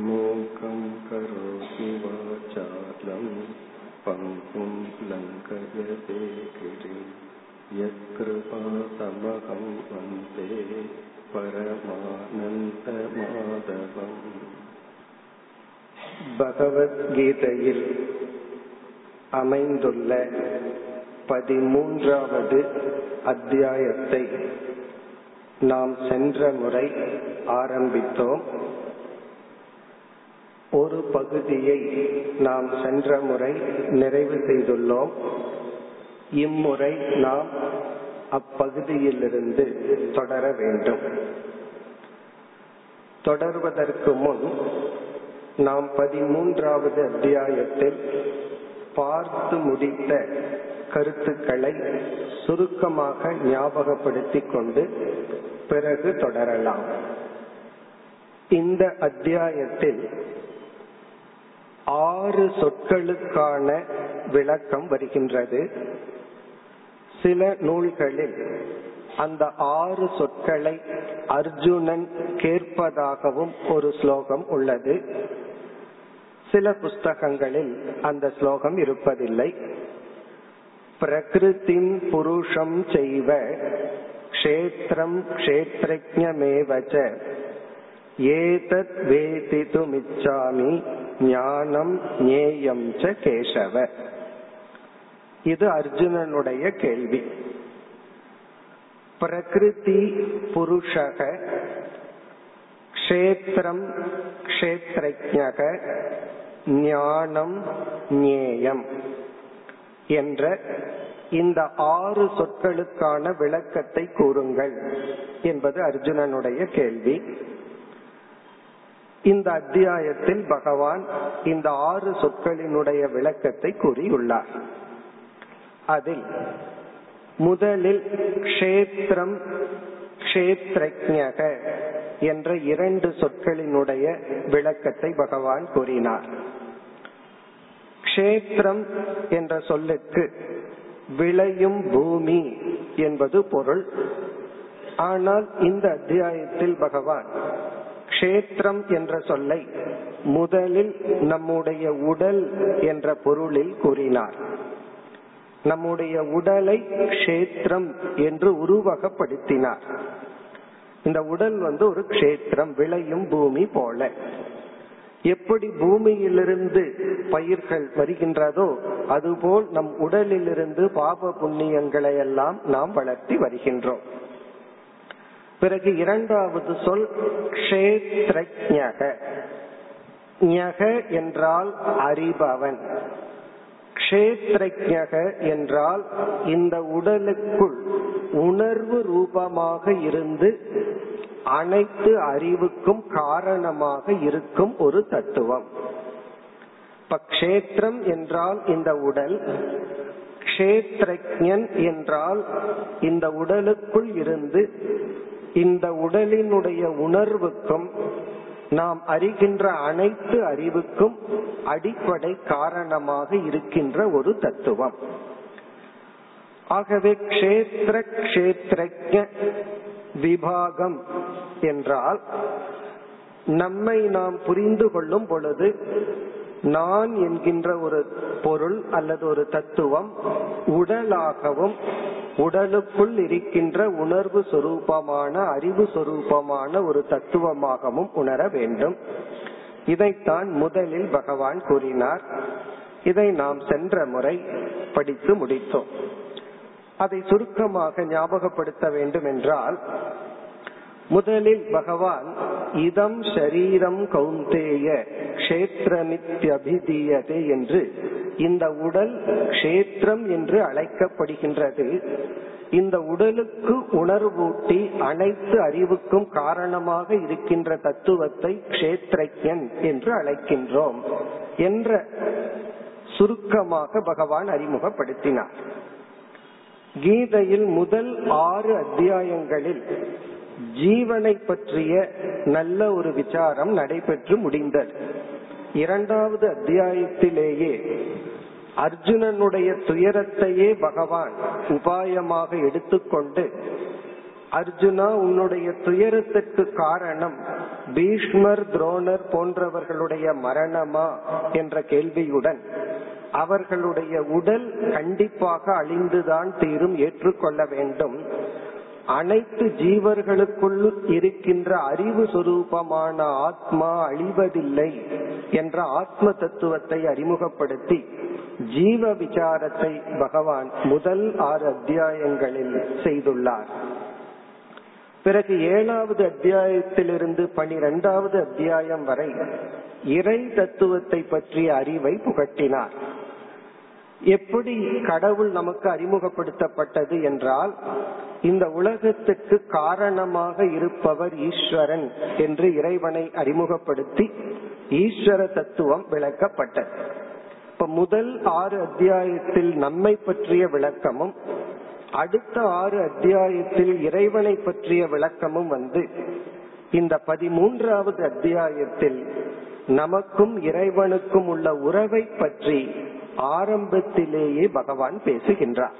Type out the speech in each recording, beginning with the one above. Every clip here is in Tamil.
मूकं करोति वाचालं पङ्कुं लङ्कयते गिरिं यत्कृपातमहं वन्दे பரமானந்தமாதவம் பகவத்கீதையில் அமைந்துள்ள பதிமூன்றாவது அத்தியாயத்தை நாம் சென்ற முறை ஆரம்பித்தோம் ஒரு பகுதியை நாம் சென்ற முறை நிறைவு செய்துள்ளோம். இம்முறை நாம் அப்பகுதியிலிருந்து தொடர வேண்டும். தொடர்வதற்கு முன் நாம் பதிமூன்றாவது அத்தியாயத்தில் பார்த்து முடித்த கருத்துக்களை சுருக்கமாக ஞாபகப்படுத்திக் கொண்டு பிறகு தொடரலாம். இந்த அத்தியாயத்தில் ஆறு சொற்களுக்கான விளக்கம் வருகின்றது. சில நூல்களில் அந்த ஆறு சொற்களை அர்ஜுனன் கேட்பதாகவும் ஒரு ஸ்லோகம் உள்ளது. சில புஸ்தகங்களில் அந்த ஸ்லோகம் இருப்பதில்லை. பிரகிருதிம் புருஷம் செய்வ க்ஷேத்திரம் க்ஷேத்ரஜமேவச்ச ஏதத் வேதிதுமிச்சாமி ஞானம் ஞேயம் ச கேசவ. இது அர்ஜுனனுடைய கேள்வி. பிரகிருதி புருஷக க்ஷேத்திரம் க்ஷேத்ரஜக ஞானம் ஞேயம் என்ற இந்த ஆறு சொற்களுக்கான விளக்கத்தை கூறுங்கள் என்பது அர்ஜுனனுடைய கேள்வி. இந்த அத்தியாயத்தில் பகவான் இந்த ஆறு சொற்களினுடைய விளக்கத்தை கூறியுள்ளார். அதில் முதலில் கஷேத்திரம் க்ஷேத்ரஜக என்ற இரண்டு சொற்களினுடைய விளக்கத்தை பகவான் கூறினார். கஷேத்திரம் என்ற சொல்லுக்கு விளையும் பூமி என்பது பொருள். ஆனால் இந்த அத்தியாயத்தில் பகவான் கஷேத்திரம் என்ற சொல்லை முதலில் நம்முடைய உடல் என்ற பொருளில் கூறினார். நம்முடைய உடலை க்ஷேத்திரம் என்று உருவகப்படுத்தினார். இந்த உடல் வந்து ஒரு க்ஷேத்திரம் விளையும் பூமி போல. எப்படி பூமியிலிருந்து பயிர்கள் வருகின்றதோ அதுபோல் நம் உடலிலிருந்து பாப புண்ணியங்களை எல்லாம் நாம் வளர்த்தி வருகின்றோம். பிறகு இரண்டாவது சொல் க்ஷேத்ரஜக. ஞக என்றால் அறிபவன். க்ஷேத்ரஜக என்றால் இந்த உடலுக்குள் உணர்வு ரூபமாக இருந்து அனைத்து அறிவுக்கும் காரணமாக இருக்கும் ஒரு தத்துவம். இப்ப என்றால் இந்த உடல் க்ஷேத்ரஜன் என்றால் இந்த உடலுக்குள் இருந்து இந்த உடலினுடைய உணர்வுக்கும் நாம் அறிகின்ற அனைத்து அறிவுக்கும் அடிப்படை காரணமாக இருக்கின்ற ஒரு தத்துவம். ஆகவே க்ஷேத்திர கஷேத்திரஜ விபாகம் என்றால் நம்மை நாம் புரிந்து கொள்ளும் பொழுது நான் என்கின்ற ஒரு பொருள் அல்லது ஒரு தத்துவம் உடலாகவும் உடலுக்குள் இருக்கின்ற உணர்வு சொரூபமான அறிவு சொரூபமான ஒரு தத்துவமாகவும் உணர வேண்டும். இதைத்தான் முதலில் பகவான் கூறினார். இதை நாம் சென்ற முறை படித்து முடித்தோம். அதை சுருக்கமாக ஞாபகப்படுத்த வேண்டும் என்றால் முதலில் பகவான் இதம் ஷரீரம் கௌந்தேய கஷேத்திரமித்யபிதீயதே என்று இந்த உடல் கஷேத்திரம் என்று அழைக்கப்படுகின்றது. இந்த உடலுக்கு உணர்வூட்டி அனைத்து அறிவுக்கும் காரணமாக இருக்கின்ற தத்துவத்தை கஷேத்ரஜன் என்று அழைக்கின்றோம் என்ற சுருக்கமாக பகவான் அறிமுகப்படுத்தினார். கீதையில் முதல் ஆறு அத்தியாயங்களில் ஜீவனை பற்றிய நல்ல ஒரு விசாரம் நடைபெற்று முடிந்தது. இரண்டாவது அத்தியாயத்திலேயே அர்ஜுனனுடைய துயரத்தையே பகவான் உபாயமாக எடுத்துக்கொண்டு அர்ஜுனா உன்னுடைய துயரத்திற்கு காரணம் பீஷ்மர் துரோணர் போன்றவர்களுடைய மரணமா? என்ற கேள்வியுடன் அவர்களுடைய உடல் கண்டிப்பாக அழிந்துதான் தீரும் ஏற்றுக்கொள்ள வேண்டும். அனைத்து ஜீவர்களுக்குள் இருக்கின்ற அறிவு சுரூபமான ஆத்மா அழிவதில்லை என்ற ஆத்ம தத்துவத்தை அறிமுகப்படுத்தி ஜீவ விசாரத்தை பகவான் முதல் ஆறு அத்தியாயங்களில் செய்துள்ளார். பிறகு ஏழாவது அத்தியாயத்திலிருந்து பனிரெண்டாவது அத்தியாயம் வரை இறை தத்துவத்தை பற்றிய அறிவை புகட்டினார். எப்படி கடவுள் நமக்கு அறிமுகப்படுத்தப்பட்டது என்றால் இந்த உலகத்துக்கு காரணமாக இருப்பவர் ஈஸ்வரன் என்று இறைவனை அறிமுகப்படுத்தி ஈஸ்வர தத்துவம் விளக்கப்பட்டது. இப்ப முதல் ஆறு அத்தியாயத்தில் நம்மை பற்றிய விளக்கமும் அடுத்த ஆறு அத்தியாயத்தில் இறைவனை பற்றிய விளக்கமும் வந்து இந்த பதிமூன்றாவது அத்தியாயத்தில் நமக்கும் இறைவனுக்கும் உள்ள உறவை பற்றி ஆரம்பத்திலேயே பகவான் பேசுகின்றார்.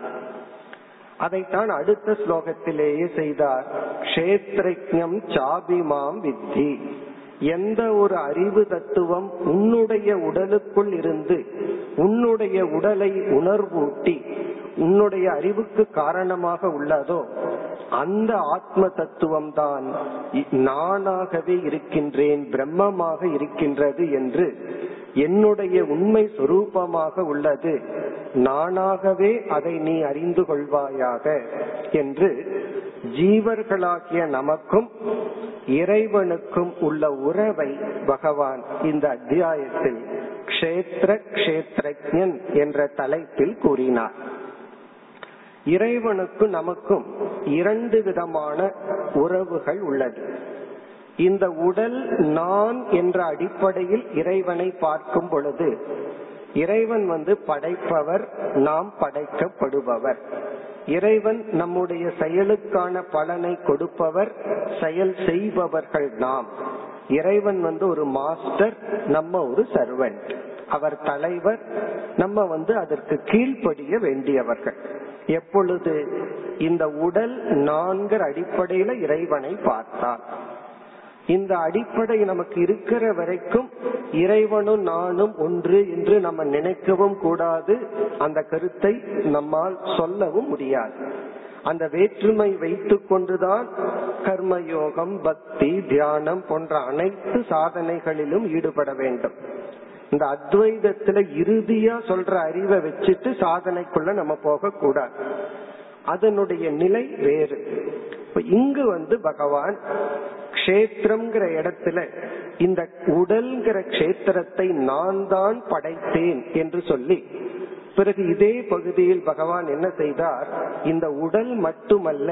அதைத்தான் அடுத்த ஸ்லோகத்திலேயே செய்தார். கஷேத்ரஜம் சாபிமாம் வித்தி. எந்த ஒரு அறிவு தத்துவம் உன்னுடைய உடலுக்குள் இருந்து உன்னுடைய உடலை உணர்வூட்டி உன்னுடைய அறிவுக்கு காரணமாக உள்ளதோ அந்த ஆத்ம தத்துவம் தான் நானாகவே இருக்கின்றேன் பிரம்மமாக இருக்கின்றது என்று என்னுடைய உண்மை சொரூபமாக உள்ளது. நானாகவே அதை நீ அறிந்து கொள்வாயாக என்று ஜீவர்களாகிய நமக்கும் இறைவனுக்கும் உள்ள உறவை பகவான் இந்த அத்தியாயத்தில் கஷேத்திர கஷேத்திரஜன் என்ற தலைப்பில் கூறினார். இறைவனுக்கும் நமக்கும் இரண்டு விதமான உறவுகள் உள்ளது. இந்த உடல் நான் என்ற அடிப்படையில் இறைவனை பார்க்கும் பொழுது இறைவன் வந்து படைப்பவர் நாம் படைக்கப்படுபவர். இறைவன் நம்முடைய செயலுக்கான பலனை கொடுப்பவர் செயல் செய்பவர்கள் நாம். இறைவன் வந்து ஒரு மாஸ்டர் நம்ம ஒரு சர்வெண்ட். அவர் தலைவர் நம்ம வந்து அதற்கு கீழ்ப்படிய வேண்டியவர்கள். எப்பொழுது இந்த உடல் நான்கிற அடிப்படையில இறைவனை பார்த்தார். இந்த அடிப்படை நமக்கு இருக்கிற வரைக்கும் இறைவனும் நானும் ஒன்று என்று நம்ம நினைக்கவும் கூடாது. அந்த கருத்தை நம்மால் சொல்லவும் முடியாது. அந்த வேற்றுமை வைத்து கொண்டுதான் கர்மயோகம் பக்தி தியானம் போன்ற அனைத்து சாதனைகளிலும் ஈடுபட வேண்டும். இந்த அத்வைதத்துல இறுதியா சொல்ற அறிவை வச்சுட்டு சாதனைக்குள்ள நம்ம போக கூடாது. அதனுடைய நிலை வேறு. இங்கு வந்து பகவான் கஷேத்திரம்ங்கிற இடத்துல இந்த உடல்கிற கஷேத்திரத்தை நான் தான் படைத்தேன் என்று சொல்லி பிறகு இதே பகுதியில் பகவான் என்ன செய்தார்? இந்த உடல் மட்டுமல்ல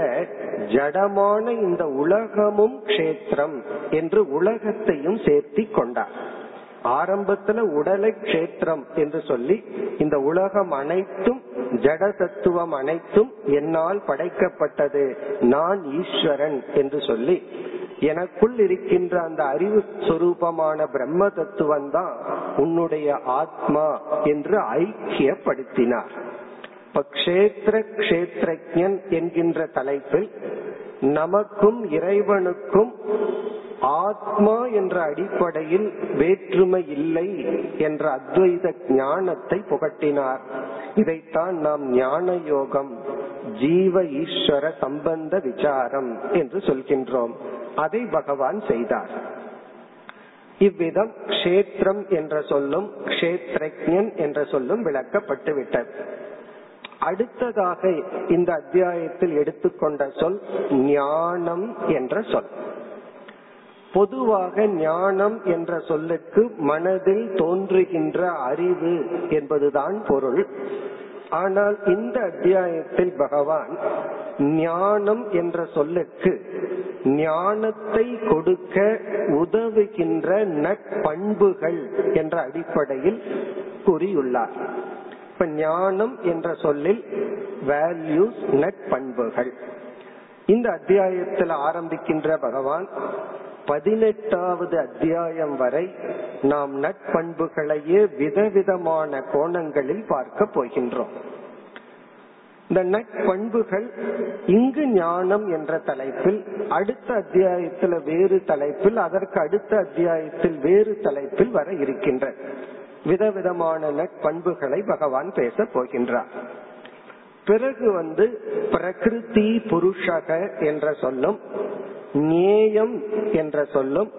ஜடமான இந்த உலகமும் கஷேத்திரம் என்று உலகத்தையும் சேர்த்தி கொண்டார். ஆரம்பத்துல உடலை கஷேத்திரம் என்று சொல்லி இந்த உலகம் அனைத்தும் ஜட தத்துவம் அனைத்தும் என்னால் படைக்கப்பட்டது நான் ஈஸ்வரன் என்று சொல்லி எனக்குள் இருக்கின்ற அந்த அறிவு சொரூபமான பிரம்ம தத்துவம் தான் உன்னுடைய ஆத்மா என்று ஐக்கியப்படுத்தினார். இப்ப கஷேத்திர கஷேத்திரன் என்கின்ற தலைப்பில் நமக்கும் இறைவனுக்கும் ஆத்மா என்ற அடிப்படையில் வேற்றுமை இல்லை என்ற அத்வைத ஞானத்தை புகட்டினார். இதைத்தான் நாம் ஞான யோகம் ஜீவ ஈஸ்வர சம்பந்த விசாரம் என்று சொல்கின்றோம். அதை பகவான் செய்தார். இவ்விதம் கஷேத்திரம் என்ற சொல்லும் கஷேத்ரஜன் என்ற சொல்லும் விளக்கப்பட்டு விட்டது அடுத்ததாக இந்த அத்தியாயத்தில் எடுத்துக்கொண்ட சொல் ஞானம் என்ற சொல். பொதுவாக ஞானம் என்ற சொல்லுக்கு மனதில் தோன்றுகின்ற அறிவு என்பதுதான் பொருள். ஆனால் இந்த அத்தியாயத்தில் பகவான் ஞானம் என்ற சொல்லுக்கு ஞானத்தை கொடுக்க உதவுகின்ற நட்பண்புகள் என்ற அடிப்படையில் கூறியுள்ளார். இப்ப ஞானம் என்ற சொல்லில் வேல்யூஸ் நட்பண்புகள் இந்த அத்தியாயத்தில் ஆரம்பிக்கின்ற பகவான் பதினெட்டாவது அத்தியாயம் வரை நாம் நட்பண்புகளையே விதவிதமான கோணங்களில் பார்க்க போகின்றோம். இந்த நட்பண்புகள் இங்கு ஞானம் என்ற தலைப்பில் அடுத்த அத்தியாயத்தில் வேறு தலைப்பில் அதற்கு அடுத்த அத்தியாயத்தில் வேறு தலைப்பில் வர இருக்கின்ற விதவிதமான நட்பண்புகளை பகவான் பேச போகின்றார். பிறகு வந்து பிரகிருதி புருஷக என்ற சொல்லும் நேயம் என்ற சொல்லும்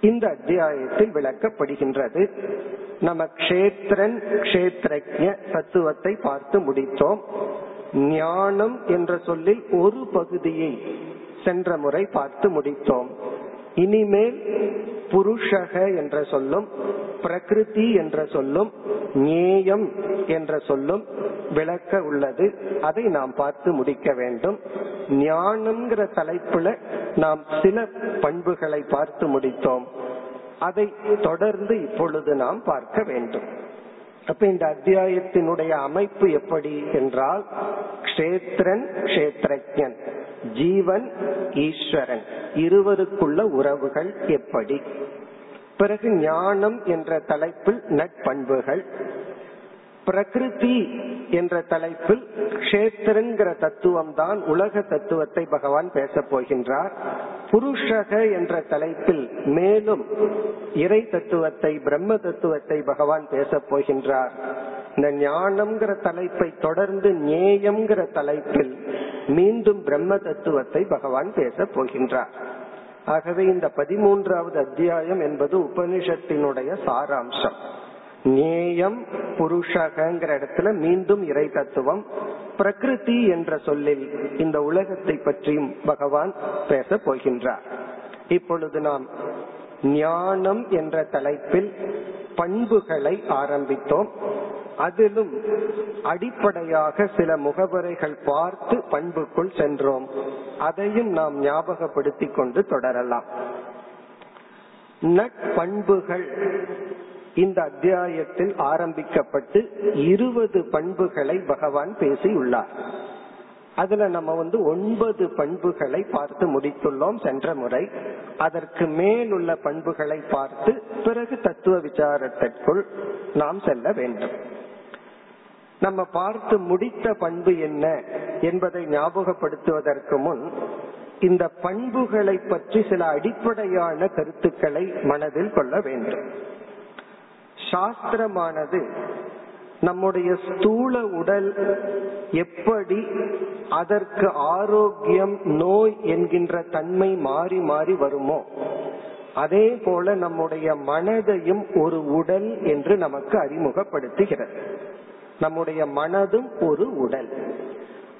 இந்த அத்தியாயத்தில் விளக்கப்படுகின்றது. நம்ம கஷேத்திரன் கஷேத்திரஜ தத்துவத்தை பார்த்து முடித்தோம். ஞானம் என்ற சொல்லில் ஒரு பகுதியை சென்ற முறை பார்த்து முடித்தோம். இனிமேல் புருஷக என்ற சொல்லும் பிரகிருதி என்ற சொல்லும் நேயம் என்ற சொல்லும் விளக்க உள்ளது. அதை நாம் பார்த்து முடிக்க வேண்டும். ஞானம்ங்கிற தலைப்புல நாம் சில பண்புகளை பார்த்து முடித்தோம். அதை தொடர்ந்து இப்பொழுது நாம் பார்க்க வேண்டும். அப்ப இந்த அத்தியாயத்தினுடைய அமைப்பு எப்படி என்றால் கஷேத்திரன் கஷேத்திரஜன் ஜீவன் ஈஸ்வரன். இருவருக்குள்ள உறவுகள் எப்படி? பிறகு ஞானம் என்ற தலைப்பில் நட்பண்புகள் பிரகிருதி என்ற தலைப்பில் கஷேத்திரங்கிற தத்துவம் தான் உலக தத்துவத்தை பகவான் பேச போகின்றார். புருஷக என்ற தலைப்பில் மேலும் இறை தத்துவத்தை பிரம்ம தத்துவத்தை பகவான் பேச போகின்றார். இந்த ஞானம்ங்கிற தலைப்பை தொடர்ந்து நேயம்ங்கிற தலைப்பில் மீண்டும் பிரம்ம தத்துவத்தை பகவான் பேச போகின்றார். ஆகவே இந்த பதிமூன்றாவது அத்தியாயம் என்பது உபனிஷத்தினுடைய சாராம்சம். நேயம் புருஷகங்கிற இடத்துல மீண்டும் இறை தத்துவம் பிரகிருதி என்ற சொல்லில் இந்த உலகத்தை பற்றியும் பகவான் பேச போகின்றார். இப்பொழுது நாம் ஞானம் என்ற தலைப்பில் பண்புகளை ஆரம்பித்தோம். அதிலும் அடிப்படையாக சில முகவரைகள் பார்த்து பண்புக்குள் சென்றோம். அதையும் நாம் ஞாபகப்படுத்திக் கொண்டு தொடரலாம். நட்பண்புகள் இந்த அத்தியாயத்தில் ஆரம்பிக்கப்பட்டு இருபது பண்புகளை பகவான் பேசியுள்ளார். அதுல நம்ம வந்து ஒன்பது பண்புகளை பார்த்து முடித்துள்ளோம் சென்ற முறை. அதற்கு மேல் உள்ள பண்புகளை பார்த்து பிறகு தத்துவ விசாரத்திற்குள் நாம் செல்ல வேண்டும். நம்ம பார்த்து முடித்த பண்பு என்ன என்பதை ஞாபகப்படுத்துவதற்கு முன் இந்த பண்புகளை பற்றி சில அடிப்படையான கருத்துக்களை மனதில் கொள்ள வேண்டும். சாஸ்திரமானது நம்முடைய ஸ்தூல உடல் எப்படி அதற்கு ஆரோக்கியம் நோய் என்கின்ற தன்மை மாறி மாறி வருமோ அதே போல நம்முடைய மனதையும் ஒரு உடல் என்று நமக்கு அறிமுகப்படுத்துகிறது. நம்முடைய மனதும் ஒரு உடல்.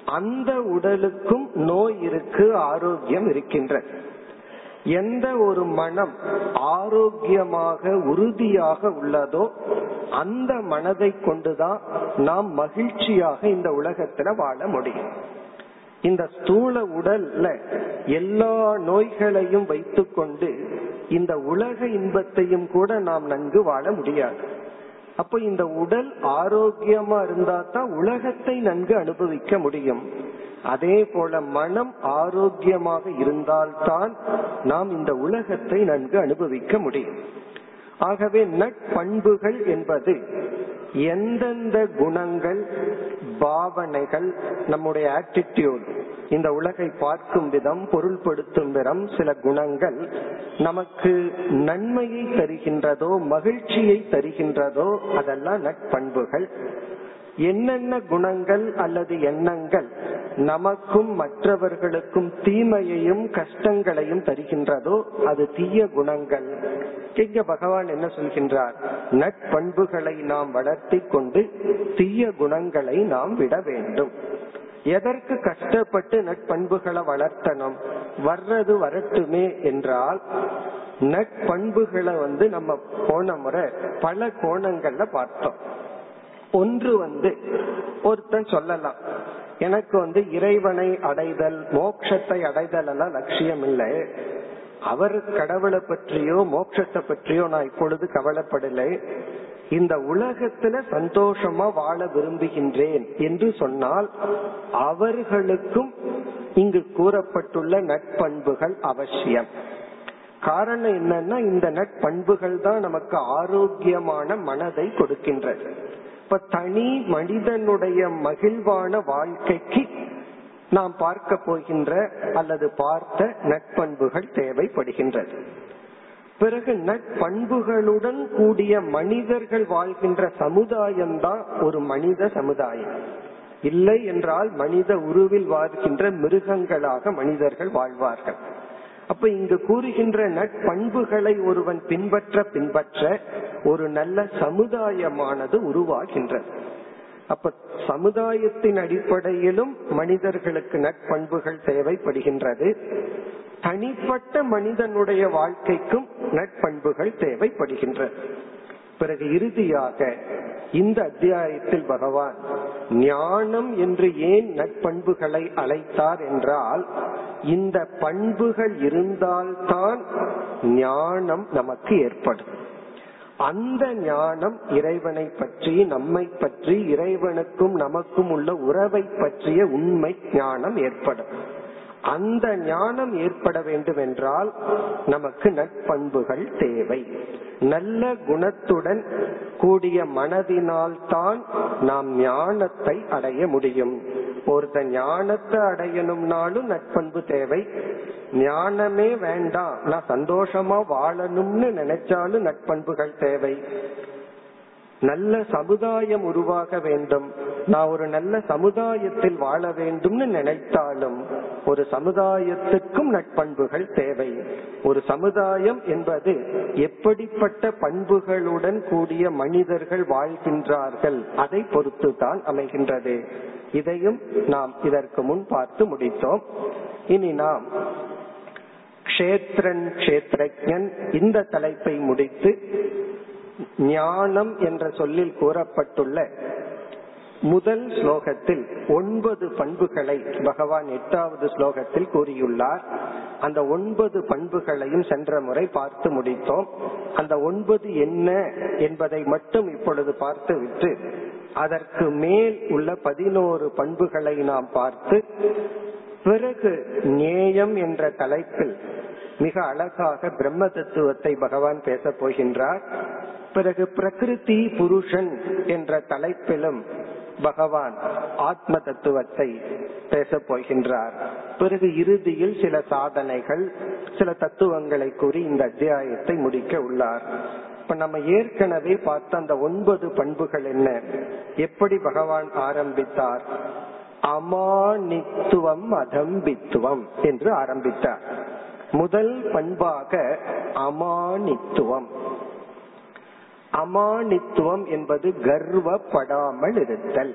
அந்த உடலுக்கும் நோய் இருக்கு ஆரோக்கியம் இருக்கின்றது. எந்த ஒரு மனம் ஆரோக்கியமாக உறுதியாக உள்ளதோ அந்த மனதை கொண்டுதான் நாம் மகிழ்ச்சியாக இந்த உலகத்துல வாழ முடியும். இந்த ஸ்தூல உடல்ல எல்லா நோய்களையும் வைத்துக்கொண்டு இந்த உலக இன்பத்தையும் கூட நாம் நன்கு வாழ முடியாது. அப்ப இந்த உடல் ஆரோக்கியமா இருந்தா தான் உலகத்தை நன்கு அனுபவிக்க முடியும். அதே போல மனம் ஆரோக்கியமாக இருந்தால்தான் நாம் இந்த உலகத்தை நன்கு அனுபவிக்க முடியும். ஆகவே நட்பண்புகள் என்பது எந்தெந்த குணங்கள் பாவனைகள் நம்முடைய ஆட்டிடியூட் இந்த உலகை பார்க்கும் விதம் பொருள்படுத்தும் விதம் சில குணங்கள் நமக்கு நன்மையை தருகின்றதோ மகிழ்ச்சியை தருகின்றதோ அதெல்லாம் நட்பண்புகள். என்னென்ன குணங்கள் அல்லது எண்ணங்கள் நமக்கும் மற்றவர்களுக்கும் தீமையையும் கஷ்டங்களையும் தருகின்றதோ அது தீய குணங்கள். இங்க பகவான் என்ன சொல்கின்றார்? நட்பண்புகளை நாம் வளர்த்தி கொண்டு தீய குணங்களை நாம் விட வேண்டும். எதற்கு கஷ்டப்பட்டு நட்பண்புகளை வளர்த்தணும்? வர்றது வரட்டுமே என்றால் நட்பண்புகளை வந்து நம்ம போன முறை பல கோணங்கள்ல பார்த்தோம். ஒன்று வந்து ஒருத்தன் சொல்லலாம் எனக்கு வந்து இறைவனை அடைதல் மோட்சத்தை அடைதல் எல்லாம் லட்சியம் இல்லை அவர் கடவுளை பற்றியோ மோட்சத்தை பற்றியோ நான் இப்பொழுது கவலைப்படலை. இந்த உலகத்துல சந்தோஷமா வாழ விரும்புகின்றேன் என்று சொன்னால் அவர்களுக்கும் இங்கு கூறப்பட்டுள்ள நட்பண்புகள் அவசியம். காரணம் என்னன்னா இந்த நட்பண்புகள் தான் நமக்கு ஆரோக்கியமான மனதை கொடுக்கின்றது. இப்ப தனி மனிதனுடைய மகிழ்வான வாழ்க்கைக்கு நாம் பார்க்க போகின்ற அல்லது பார்த்த நட்பண்புகள் தேவைப்படுகின்றது. பிறகு நட்பண்புகளுடன் கூடிய மனிதர்கள் வாழ்கின்ற சமுதாயம்தான் ஒரு மனித சமுதாயம். இல்லை என்றால் மனித உருவில் வாழ்கின்ற மிருகங்களாக மனிதர்கள் வாழ்வார்கள். அப்ப இங்கு கூறுகின்ற நட்பண்புகளை ஒருவன் பின்பற்ற பின்பற்ற ஒரு நல்ல சமுதாயமானது உருவாகின்றது. அப்ப சமுதாயத்தின் அடிப்படையிலும் மனிதர்களுக்கு நட்பண்புகள் தேவைப்படுகின்றது. தனிப்பட்ட மனிதனுடைய வாழ்க்கைக்கும் நட்பண்புகள் தேவைப்படுகின்றது. பிறகு இறுதியாக இந்த அத்தியாயத்தில் பகவான் ஞானம் என்று ஏன் நட்பண்புகளை அழைத்தார் என்றால் இந்த பண்புகள் இருந்தால்தான் ஞானம் நமக்கு ஏற்படும். அந்த ஞானம் இறைவனை பற்றி நம்மை பற்றி இறைவனுக்கும் நமக்கும் உள்ள உறவை பற்றிய உண்மை ஞானம் ஏற்படும். அந்த ஞானம் ஏற்பட வேண்டும் என்றால் நமக்கு நட்பண்புகள் தேவை. நல்ல குணத்துடன் கூடிய மனதினால் தான் நாம் ஞானத்தை அடைய முடியும். ஒருத்த ஞானத்தை அடையணும்னாலும் நட்பண்பு தேவை. ஞானமே வேண்டாம். நான் சந்தோஷமா வாழணும்னு நினைச்சாலும் நட்பண்புகள் தேவை. நல்ல சமுதாயம் உருவாக வேண்டும். நான் ஒரு நல்ல சமுதாயத்தில் வாழ வேண்டும்னு நினைத்தாலும் ஒரு சமுதாயத்துக்கும் நட்பண்புகள் தேவை. ஒரு சமுதாயம் என்பது எப்படிப்பட்ட பண்புகளுடன் கூடிய மனிதர்கள் வாழ்கின்றார்கள் அதை பொறுத்து தான் அமைகின்றது. இதையும் நாம் இதற்கு முன் பார்த்து முடித்தோம். இனி நாம் கஷேத்திரன் கஷேத்திரஜன் இந்த தலைப்பை முடித்து ஞானம் என்ற சொல்லில் கூறப்பட்டுள்ள முதல் ஸ்லோகத்தில் ஒன்பது பண்புகளை பகவான் எட்டாவது ஸ்லோகத்தில் கூறியுள்ளார். அந்த ஒன்பது பண்புகளையும் சென்ற முறை பார்த்து முடித்தோம். அந்த ஒன்பது என்ன என்பதை மட்டும் இப்பொழுது பார்த்து விட்டு அதற்கு மேல் உள்ள பதினோரு பண்புகளை நாம் பார்த்து பிறகு நேயம் என்ற தலைப்பில் மிக அழகாக பிரம்ம தத்துவத்தை பகவான் பேசப் போகின்றார். பிறகு பிரகிருதி புருஷன் என்ற தலைப்பிலும் பகவான் ஆத்ம தத்துவத்தை பேசப் போகின்றார். பிறகு இறுதியில் சில சாதனைகள் சில தத்துவங்களை கூறி இந்த அத்தியாயத்தை முடிக்க உள்ளார். இப்ப நம்ம ஏற்கனவே பார்த்த அந்த ஒன்பது பண்புகள் என்ன? எப்படி பகவான் ஆரம்பித்தார்? அமானித்துவம் அதம்பித்துவம் என்று ஆரம்பித்தார். முதல் பண்பாக அமானித்துவம். அமானித்துவம் என்பது கர்வப்படாமல் இருத்தல்.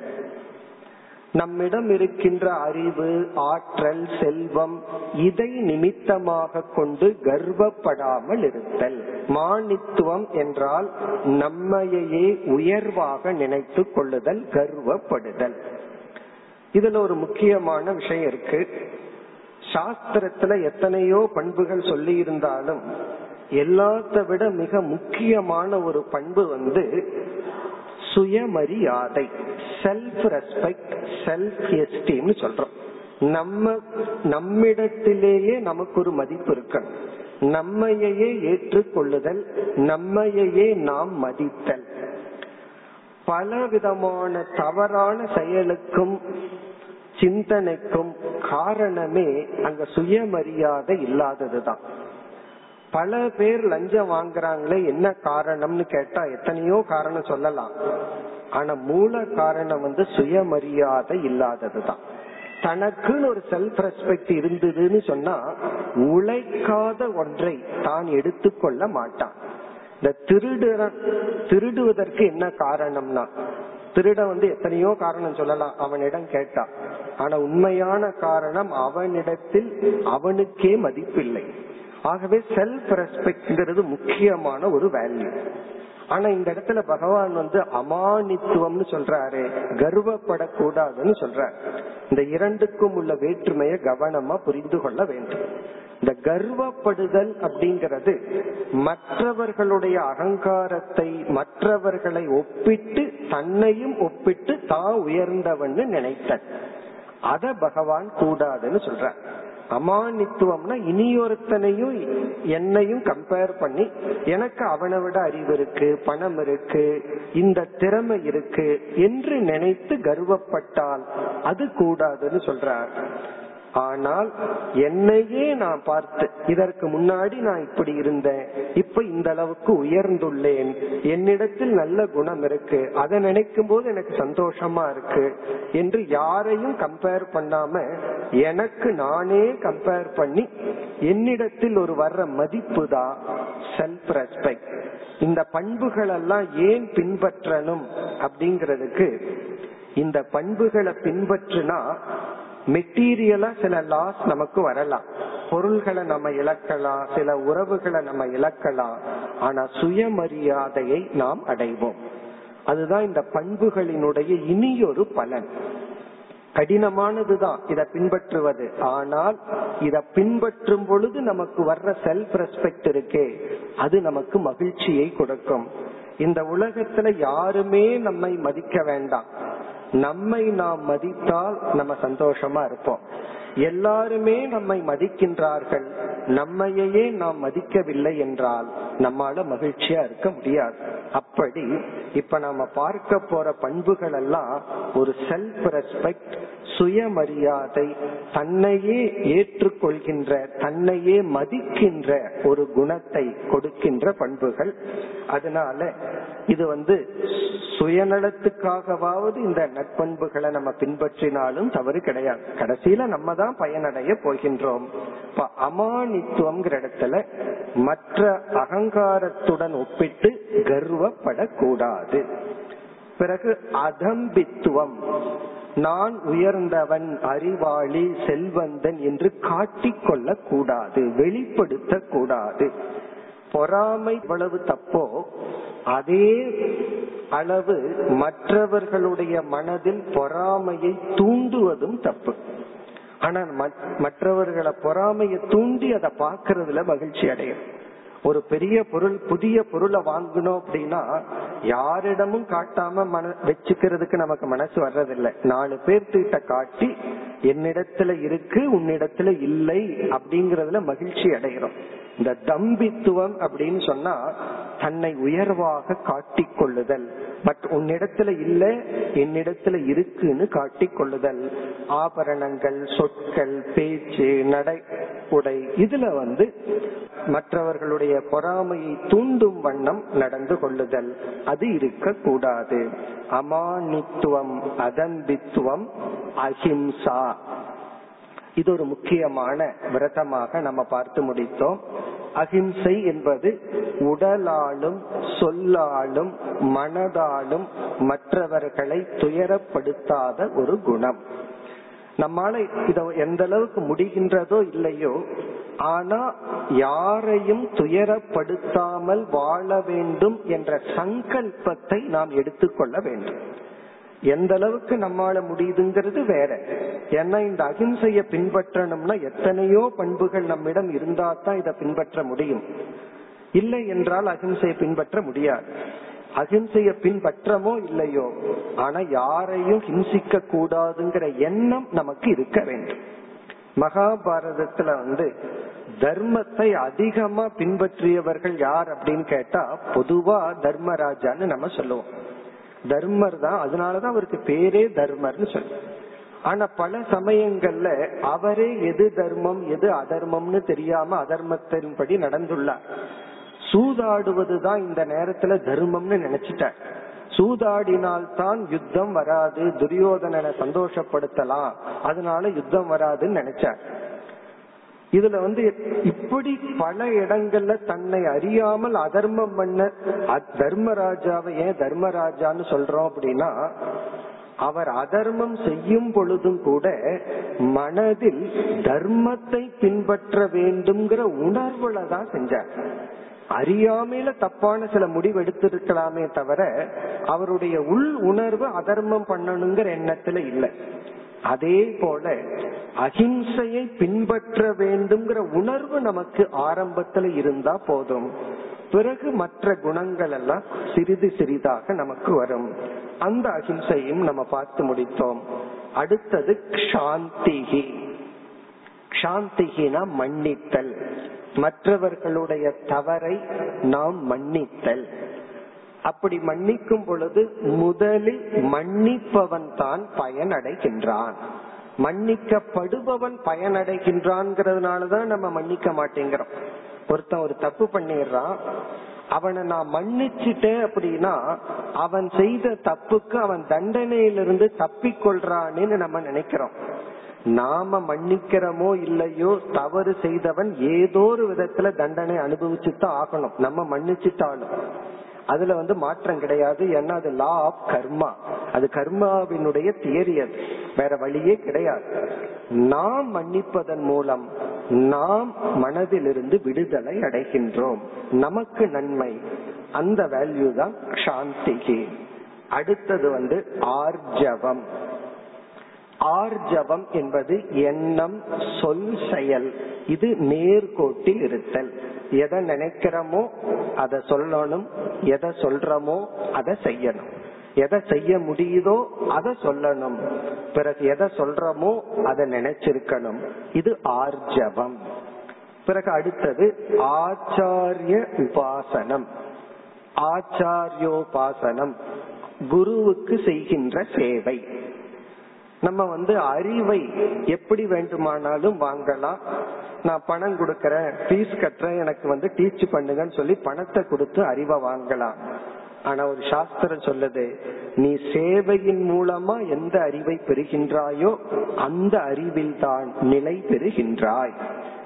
நம்மிடம் இருக்கின்ற அறிவு ஆற்றல் செல்வம் இதை நிமித்தமாக கொண்டு கர்வப்படாமல் இருத்தல். மானித்துவம் என்றால் நம்மையே உயர்வாக நினைத்து கொள்ளுதல் கர்வப்படுதல். இதுல ஒரு முக்கியமான விஷயம் இருக்கு. சாஸ்திரத்துல எத்தனையோ பண்புகள் சொல்லி இருந்தாலும் எல்லாத்த விட மிக முக்கியமான ஒரு பண்பு வந்து சுயமரியாதை செல்ஃப் ரெஸ்பெக்ட் செல்ஃப் எஸ்டீம் சொல்றோம். நம்ம நம்மிடத்திலேயே நமக்கு ஒரு மதிப்பு இருக்கணும். நம்மையே ஏற்றுக்கொள்ளுதல் நம்மையே நாம் மதித்தல். பல விதமான தவறான செயலுக்கும் சிந்தனைக்கும் காரணமே அங்க சுயமரியாதை இல்லாததுதான். பல பேர் லஞ்சம் வாங்குறாங்களே என்ன காரணம்னு கேட்டா எத்தனையோ காரணம் சொல்லலாம். ஆனா மூல காரணம் வந்து சுயமரியாதை இல்லாததுதான். தனக்குன்னு ஒரு செல்ஃப் ரெஸ்பெக்ட் இருந்ததுன்னு சொன்னா உழைக்காத ஒன்றை தான் எடுத்துக்கொள்ள மாட்டான். இந்த திருடுற திருடுவதற்கு என்ன காரணம்னா திருட வந்து எத்தனையோ காரணம் சொல்லலாம் அவனிடம் கேட்டா. ஆனா உண்மையான காரணம் அவனிடத்தில் அவனுக்கே மதிப்பில்லை. ஆகவே செல்ஃப் ரெஸ்பெக்ட்ங்கிறது முக்கியமான ஒரு வேல்யூ ஆனா இந்த இடத்துல பகவான் வந்து அமானித்துவம்னு சொல்றாரு கர்வப்படக்கூடாதுன்னு சொல்றாரு. இந்த இரண்டுக்கும் உள்ள வேற்றுமையை கவனமா புரிந்து கொள்ள வேண்டும். இந்த கர்வப்படுதல் அப்படிங்கிறது மற்றவர்களுடைய அகங்காரத்தை மற்றவர்களை ஒப்பிட்டு தன்னையும் ஒப்பிட்டு தான் உயர்ந்தவன்னு நினைத்தன் அத பகவான் கூடாதுன்னு சொல்ற அமானித்துவம்னா இனியொருத்தனையும் என்னையும் கம்பேர் பண்ணி எனக்கு அவனை விட அறிவு இருக்கு பணம் இருக்கு இந்த திறமை இருக்கு என்று நினைத்து கர்வப்பட்டால் அது கூடாதுன்னு சொல்றார். ஆனால் என்னையே நான் பார்த்து இதற்கு முன்னாடி நான் இப்படி இருந்தேன் இப்ப இந்த அளவுக்கு உயர்ந்துள்ளேன் என்னிடத்தில் நல்ல குணம் இருக்கு அதை நினைக்கும் போது எனக்கு சந்தோஷமா இருக்கு என்று யாரையும் கம்பேர் பண்ணாம எனக்கு நானே கம்பேர் பண்ணி என்னிடத்தில் ஒரு வர்ற மதிப்பு தான் செல்ஃப் ரெஸ்பெக்ட் இந்த பண்புகள் எல்லாம் ஏன் பின்பற்றணும் அப்படிங்கிறதுக்கு இந்த பண்புகளை பின்பற்றினா மெட்டீரியலா சில லாஸ் நமக்கு வரலாம். பொருள்களை நம்ம இழக்கலாம் சில உறவுகளை நம்ம இழக்கலாம். ஆனா சுயமரியாதையை நாம் அடைவோம். அதுதான் இந்த பண்புகளினுடைய இனியொரு பலன். கடினமானதுதான் இதை பின்பற்றுவது. ஆனால் இதை பின்பற்றும் பொழுது நமக்கு வர்ற செல்ஃப் ரெஸ்பெக்ட் இருக்கே அது நமக்கு மகிழ்ச்சியை கொடுக்கும். இந்த உலகத்துல யாருமே நம்மை மதிக்க வேண்டாம். நம்மை நாம் மதித்தால் நம்ம சந்தோஷமா இருப்போம். எல்லாருமே நம்மை மதிக்கின்றார்கள். நம்மையே நாம் மதிக்கவில்லை என்றால் நம்மால மகிழ்ச்சியா இருக்க முடியாது. அப்படி இப்ப நாம பார்க்க போற பண்புகள் எல்லாம் ஒரு செல்ஃப் ரெஸ்பெக்ட் சுயமரியாதை தன்னையே ஏற்றுக்கொள்கின்ற தன்னையே மதிக்கின்ற ஒரு குணத்தை கொடுக்கின்ற பண்புகள். அதனால இது வந்து சுயநலத்துக்காகவாவது இந்த நற்பண்புகளை நம்ம பின்பற்றினாலும் தவறு கிடையாது. கடைசியில நம்ம தான் பயனடைய போகின்றோம். இப்ப அமானித்துவம்ங்கிற இடத்துல மற்ற அகங்காரத்துடன் ஒப்பிட்டு கர்வப்படக்கூடாது. பிறகு அதம்பித்துவம். நான் உயர்ந்தவன் அறிவாளி செல்வந்தன் என்று காட்டிக்கொள்ள கூடாது வெளிப்படுத்த கூடாது. பொறாமை இவ்வளவு தப்போ அதே அளவு மற்றவர்களுடைய மனதில் பொறாமையை தூண்டுவதும் தப்பு. ஆனா மற்றவர்களை பொறாமையை தூண்டி அதை பார்க்கறதுல மகிழ்ச்சி அடையும். ஒரு பெரிய பொருள் புதிய பொருளை வாங்கணும் அப்படின்னா யாரிடமும் காட்டாம மன வச்சுக்கிறதுக்கு நமக்கு மனசு வர்றதில்லை. நாலு பேர்த்திட்ட காட்டி என்னிடத்துல இருக்கு உன்னிடத்துல இல்லை அப்படிங்கறதுல மகிழ்ச்சி அடைகிறோம். இந்த தம்பித்துவம் அப்படின்னு சொன்னா தன்னை உயர்வாக காட்டிக் கொள்ளுதல் பட் உன்னிடத்துல இல்ல என்னிடத்துல இருக்குன்னு காட்டிக் கொள்ளுதல் ஆபரணங்கள் சொற்கள் பேச்சு நடை உடை இதுல வந்து மற்றவர்களுடைய பொறாமையை தூண்டும் வண்ணம் நடந்து கொள்ளுதல். அது இருக்க கூடாது அமானித்துவம் அதம்பித்துவம் அஹிம்சா. இது ஒரு முக்கியமான விரதமாக நம்ம பார்த்து முடித்தோம். அஹிம்சை என்பது உடலாலும் சொல்லாலும் மனதாலும் மற்றவர்களை துயரப்படுத்தாத ஒரு குணம். நம்மால இத எந்த அளவுக்கு முடிகின்றதோ இல்லையோ ஆனா யாரையும் துயரப்படுத்தாமல் வாழ வேண்டும் என்ற சங்கல்பத்தை நாம் எடுத்துக்கொள்ள வேண்டும். எந்த அளவுக்கு நம்மால முடியுதுங்கிறது வேற. ஏன்னா இந்த அகிம்சைய பின்பற்றணும்னா எத்தனையோ பண்புகள் நம்மிடம் இருந்தா தான் இதை பின்பற்ற முடியும். இல்லை என்றால் அகிம்சையை பின்பற்ற முடியாது. அகிம்சைய பின்பற்றமோ இல்லையோ ஆனா யாரையும் ஹிம்சிக்க கூடாதுங்கிற எண்ணம் நமக்கு இருக்க வேண்டும். மகாபாரதத்துல வந்து தர்மத்தை அதிகமா பின்பற்றியவர்கள் யார் அப்படின்னு கேட்டா பொதுவா தர்மராஜான்னு நம்ம சொல்லுவோம். தர்மர் தான். அதனாலதான் அவருக்கு பேரே தர்மர்னு சொல்லுவோம் ஆனா பல சமயங்கள்ல அவரே எது தர்மம் எது அதர்மம்னு தெரியாம அதர்மத்தின்படி நடந்துள்ளார். சூதாடுவதுதான் இந்த நேரத்துல தர்மம்னு நினைச்சிட்டார். சூதாடினால்தான் யுத்தம் வராது துரியோதனனை சந்தோஷப்படுத்தலாம் அதனால யுத்தம் வராதுன்னு நினைச்சார். இதுல வந்து இப்படி பல இடங்கள்ல தன்னை அறியாமல் அதர்மம் பண்ண தர்மராஜாவை ஏன் தர்மராஜான்னு சொல்றோம் அப்படின்னா அவர் அதர்மம் செய்யும் பொழுதும் கூட மனதில் தர்மத்தை பின்பற்ற வேண்டும்ங்கிற உணர்வுல தான் செஞ்சார். அறியாமையில தப்பான சில முடிவு எடுத்திருக்கலாமே தவிர அவருடைய உள் உணர்வு அதர்மம் பண்ணணுங்கிற எண்ணத்துல இல்லை. அதே போல அஹிம்சையை பின்பற்ற வேண்டும்ங்கிற உணர்வு நமக்கு ஆரம்பத்துல இருந்தா போதும். பிறகு மற்ற குணங்கள் எல்லாம் சிறிது சிறிதாக நமக்கு வரும். அந்த அஹிம்சையும் நம்ம பார்த்து முடித்தோம். அடுத்தது சாந்திகி சாந்திகினா மன்னித்தல். மற்றவர்களுடைய தவறை நாம் மன்னித்தல். அப்படி மன்னிக்கும் பொழுது முதலில் மன்னிப்பவன் தான் பயனடைகின்றான். மன்னிக்கப்படுபவன் பயனடைகின்றான்ங்கிறதுனாலதான் நம்ம மன்னிக்க மாட்டேங்கிறோம். ஒருத்தன் ஒரு தப்பு பண்ணிடுறான். அவனை நான் மன்னிச்சுட்டேன் அப்படின்னா அவன் செய்த தப்புக்கு அவன் தண்டனையிலிருந்து தப்பிக்கொள்றான்னு நம்ம நினைக்கிறோம். நாம மன்னிக்கிறோமோ இல்லையோ தவறு செய்தவன் ஏதோ ஒரு விதத்துல தண்டனை அனுபவிச்சுதான் ஆகணும். நம்ம மன்னிச்சுட்டாலும். அதுல வந்து மாற்றம் கிடையாது. ஏன்னா அது லா ஆஃப் கர்மா அது கர்மாவினுடைய தியரி அது. வேற வழியே கிடையாது. நாம் மன்னிப்பதன் மூலம் நாம் மனதிலிருந்து விடுதலை அடைகின்றோம். நமக்கு நன்மை. அந்த வேல்யூ தான் சாந்திகி அடுத்தது வந்து ஆர்ஜவம். ஆர்ஜவம் என்பது எண்ணம் சொல் செயல். இது நேர்கோட்டில் இருத்தல். எதை நினைக்கிறோமோ அதை சொல்லணும். எதை சொல்றோமோ அதை செய்யணும். எதை செய்ய முடியுதோ அதை சொல்லணும். பிறகு எதை சொல்றோமோ அதை நினைச்சிருக்கணும். இது ஆர்ஜவம். பிறகு அடுத்தது ஆச்சாரிய உபாசனம். ஆச்சாரியோபாசனம். குருவுக்கு செய்கின்ற சேவை. நம்ம வந்து அறிவை எப்படி வேண்டுமானாலும் வாங்கலாம். நான் பணம் கொடுக்கறேன் ஃபீஸ் கட்டுறேன் எனக்கு வந்து டீச் பண்ணுங்கன்னு சொல்லி பணத்தை கொடுத்து அறிவை வாங்கலாம். ஆனா ஒரு சாஸ்திரம் சொல்லுது நீ சேவையின் மூலமா எந்த அறிவை பெறுகின்றாயோ அந்த அறிவில் தான் நிலை பெறுகின்றாய்.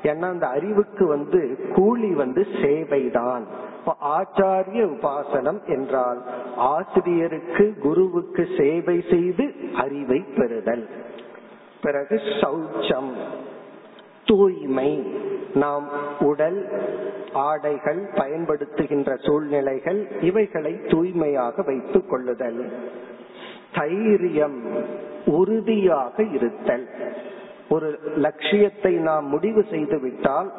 ஏன்னா அந்த அறிவுக்கு வந்து கூலி வந்து சேவைதான். ஆச்சாரிய உபாசனம் என்றால் ஆசிரியருக்கு குருவுக்கு சேவை செய்து அறிவை பெறுதல். பிறகு சௌச்சம் தூய்மை. நாம் உடல் ஆடைகள் பயன்படுத்துகின்ற சூழ்நிலைகள் இவைகளை தூய்மையாக வைத்துக் கொள்ளுதல். தைரியம் உறுதியாக இருத்தல். ஒரு லட்சியத்தை நாம் முடிவு செய்து விட்டால்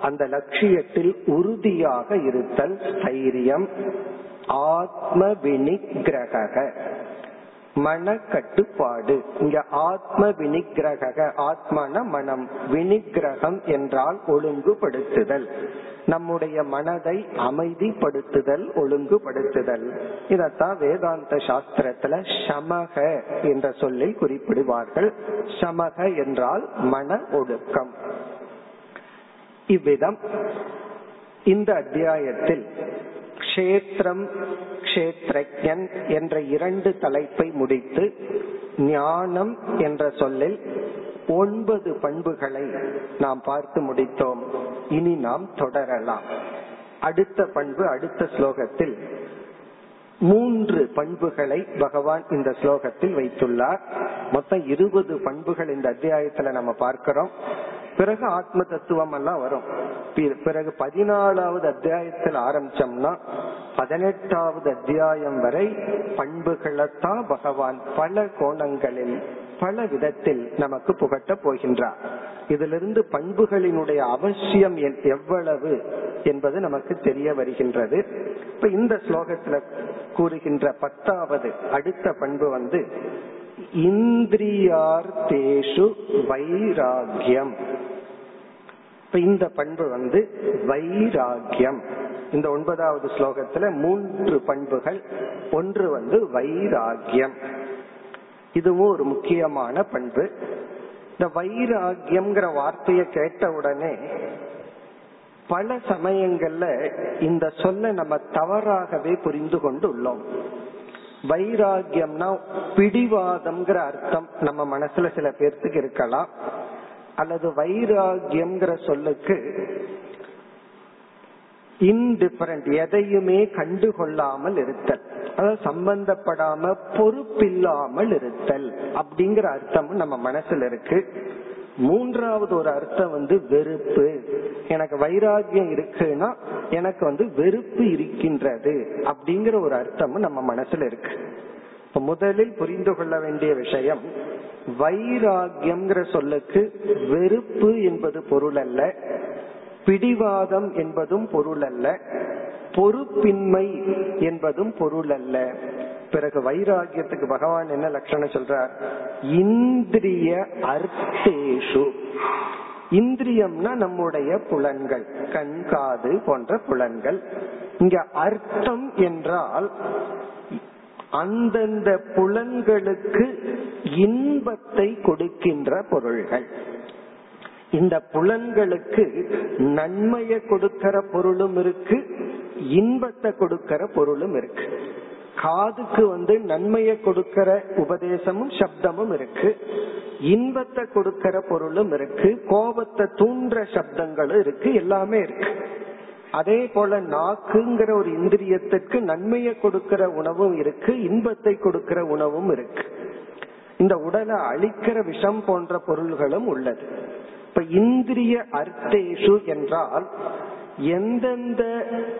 அந்த லட்சியத்தில் உறுதியாக இருத்தல் தைரியம் ஆத்ம வினிகிரக மன கட்டுப்பாடு இங்க ஆத்ம வினிகிரக ஆத்மான மனம் வினிகிரகம் என்றால் ஒழுங்குபடுத்துதல். நம்முடைய மனதை அமைதிப்படுத்துதல் ஒழுங்குபடுத்துதல். இதத்தான் வேதாந்த சாஸ்திரத்துல சமக என்ற சொல்லில் குறிப்பிடுவார்கள். சமக என்றால் மன ஒடுக்கம் இவ்விதம் இந்த அத்தியாயத்தில் கஷேத்திரம் கஷேத்ரஜன் என்ற இரண்டு தலைப்பை முடித்து ஞானம் என்ற சொல்லில் ஒன்பது பண்புகளை நாம் பார்த்து முடித்தோம். இனி நாம் தொடரலாம். அடுத்த பண்பு அடுத்த ஸ்லோகத்தில் மூன்று பண்புகளை பகவான் இந்த ஸ்லோகத்தில் வைத்துள்ளார். மொத்தம் இருபது பண்புகள் இந்த அத்தியாயத்துல நம்ம பார்க்கிறோம். பிறகு ஆத்ம தத்துவம் எல்லாம் வரும். பிறகு பதினாலாவது அத்தியாயத்தில் ஆரம்பிச்சோம்னா பதினெட்டாவது அத்தியாயம் வரை பண்புகளைத்தான் பகவான் பல கோணங்களில் பல விதத்தில் நமக்கு புகட்ட போகின்றார். இதிலிருந்து பண்புகளினுடைய அவசியம் எவ்வளவு என்பது நமக்கு தெரிய வருகின்றது. இப்ப இந்த ஸ்லோகத்துல கூறுகின்ற பத்தாவது அடுத்த பண்பு வந்து இந்திரியார் தேஷு வைராகியம் இப்ப இந்த பண்பு வந்து வைராகியம் இந்த ஒன்பதாவது ஸ்லோகத்துல மூன்று பண்புகள். ஒன்று வந்து வைராகியம் இதுவும் ஒரு முக்கியமான பண்பு. இந்த வைராகியம்ங்கிற வார்த்தையை கேட்ட உடனே பல சமயங்கள்ல இந்த சொல்ல நம்ம தவறாகவே புரிந்து கொண்டு உள்ளோம். வைராகியம்னா பிடிவாதம்ங்கிற அர்த்தம் நம்ம மனசுல சில பேர்த்துக்கு இருக்கலாம். அல்லது வைராகியம்ங்கிற சொல்லுக்கு இன்டிஃபரண்ட் எதையுமே கண்டுகொள்ளாமல் இருத்தல். அதாவது சம்பந்தப்படாம பொறுப்பில்லாமல் இருத்தல் அப்படிங்கிற அர்த்தம் நம்ம மனசுல இருக்கு. மூன்றாவது ஒரு அர்த்தம் வந்து வெறுப்பு. எனக்கு வைராகியம் இருக்குன்னா எனக்கு வந்து வெறுப்பு இருக்கின்றது அப்படிங்கிற ஒரு அர்த்தம் நம்ம மனசுல இருக்கு. முதலில் புரிந்து கொள்ள வேண்டிய விஷயம் வைராகியம்ங்கிற சொல்லுக்கு வெறுப்பு என்பது பொருள் அல்ல பிடிவாதம் என்பதும் பொருள் அல்ல பொறுப்பின்மை என்பதும் பொருள் அல்ல பிறகு வைராகியத்துக்கு பகவான் என்ன லட்சணம் சொல்றார்? இந்திரிய அர்த்தேஷு. இந்திரியம்னா நம்முடைய புலன்கள் கண் காது போன்ற புலன்கள். இங்க அர்த்தம் என்றால் அந்தந்த புலன்களுக்கு இன்பத்தை கொடுக்கின்ற பொருள்கள். இந்த புலன்களுக்கு நன்மையை கொடுக்கிற பொருளும் இருக்கு இன்பத்தை கொடுக்கிற பொருளும் இருக்கு. காதுக்கு வந்து நன்மையை கொடுக்கிற உபதேசமும் சப்தமும் இருக்கு இன்பத்தை கொடுக்கிற பொருளும் இருக்கு கோபத்தை தூண்டுற சப்தங்களும் இருக்கு எல்லாமே இருக்கு. அதே போல நாக்குங்கிற ஒரு இந்திரியத்திற்கு நன்மையை கொடுக்கிற உணவும் இருக்கு இன்பத்தை கொடுக்கிற உணவும் இருக்கு. இந்த உடலை அழிக்கிற விஷம் போன்ற பொருள்களும் உள்ளது. இப்ப இந்திரிய அர்த்தேஷு என்றால் எந்தெந்த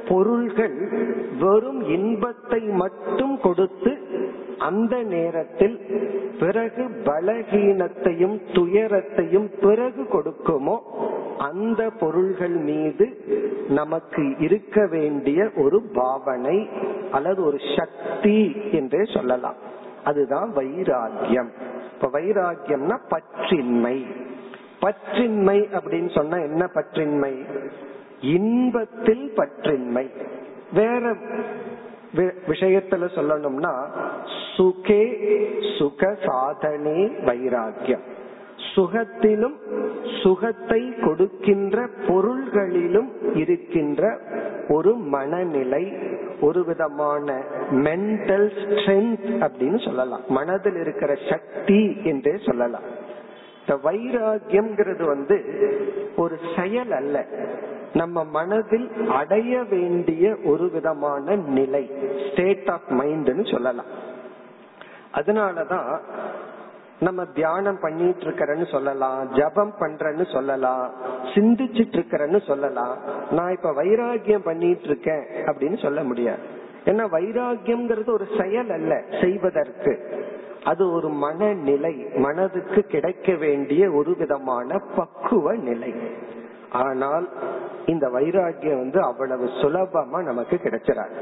பொருள்கள் வெறும் இன்பத்தை மட்டும் கொடுத்து அந்த நேரத்தில் பிறகு பலகீனத்தையும் துயரத்தையும் பிறகு கொடுக்குமோ அந்த பொருள்கள் மீது நமக்கு இருக்க வேண்டிய ஒரு பாவனை அல்லது ஒரு சக்தி என்றே சொல்லலாம். அதுதான் வைராகியம் இப்ப வைராகியம்னா பற்றின்மை. பற்றின்மை அப்படின்னு சொன்னா என்ன பற்றின்மை? இன்பத்தில் பற்றின்மை. வேற விஷயத்துல சொல்லணும்னா சுகே சுக சாதனே வைராகியம் சுகத்திலும் சுகத்தை கொடுக்கின்ற பொருள்களிலும் இருக்கின்ற ஒரு மனநிலை ஒரு விதமான மென்டல் ஸ்ட்ரென்த் அப்படின்னு சொல்லலாம். மனதில் இருக்கிற சக்தி என்றே சொல்லலாம். இந்த வைராகியம்ங்கிறது வந்து ஒரு செயல் அல்ல. நம்ம மனதில் அடைய வேண்டிய ஒரு விதமான நிலை ஸ்டேட் ஆஃப் மைண்ட்னு சொல்லலாம். அதனாலதான் நம்ம தியானம் பண்ணிட்டு இருக்கிறன்னு சொல்லலாம் ஜபம் பண்றேன்னு சொல்லலாம் சிந்திச்சிட்டு இருக்கிறேன்னு சொல்லலாம். நான் இப்ப வைராகியம் பண்ணிட்டு இருக்கேன் அப்படின்னு சொல்ல முடியாது. ஏன்னா வைராகியம்ங்கிறது ஒரு செயல் அல்ல செய்வதற்கு. அது ஒரு மனநிலை மனதுக்கு கிடைக்க வேண்டிய ஒரு விதமான பக்குவ நிலை. ஆனால் இந்த வைராகியம் வந்து அவ்வளவு சுலபமா நமக்கு கிடைச்சிடாது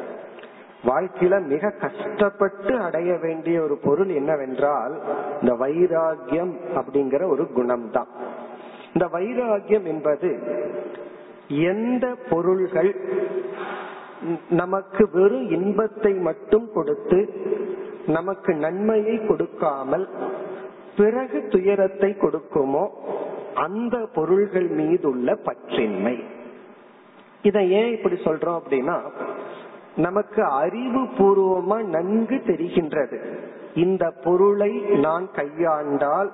வாழ்க்கையில மிக கஷ்டப்பட்டு அடைய வேண்டிய ஒரு பொருள் என்னவென்றால் இந்த வைராகியம் அப்படிங்கிற ஒரு குணம் தான் இந்த வைராகியம் என்பது எந்த பொருள்கள் நமக்கு வெறும் இன்பத்தை மட்டும் கொடுத்து நமக்கு நன்மையை கொடுக்காமல் பிறகு துயரத்தை கொடுக்குமோ அந்த பொருள்கள் மீதுள்ள பற்றின்மை. இதை ஏன் இப்படி சொல்றோம் அப்படின்னா நமக்கு அறிவு பூர்வமா நன்கு தெரிகின்றது. இந்த பொருளை நான் கையாண்டால்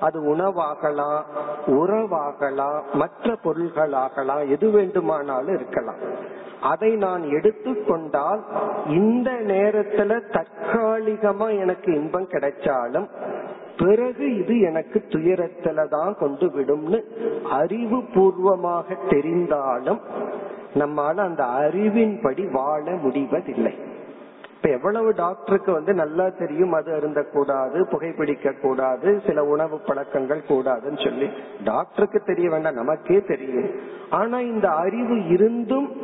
அது உணவாகலாம் உறவாகலாம் மற்ற பொருள்களாகலாம் எது வேண்டுமானாலும் இருக்கலாம். அதை நான் எடுத்துக்கொண்டால் இந்த நேரத்துல தற்காலிகமா எனக்கு இன்பம் கிடைச்சாலும் பிறகு இது எனக்கு துயரத்துல தான் கொண்டு விடும்னு அறிவு பூர்வமாக தெரிந்தாலும் நம்மால அந்த அறிவின்படி வாழ முடிவதில்லை. இப்ப எவ்வளவு டாக்டருக்கு வந்து நல்லா தெரியும் அது அருந்த கூடாது புகைப்பிடிக்க கூடாது சில உணவு பழக்கங்கள் கூடாதுன்னு சொல்லி டாக்டருக்கு தெரிய வேண்டாம் நமக்கே தெரியும். ஆனா இந்த அறிவு இருந்தும்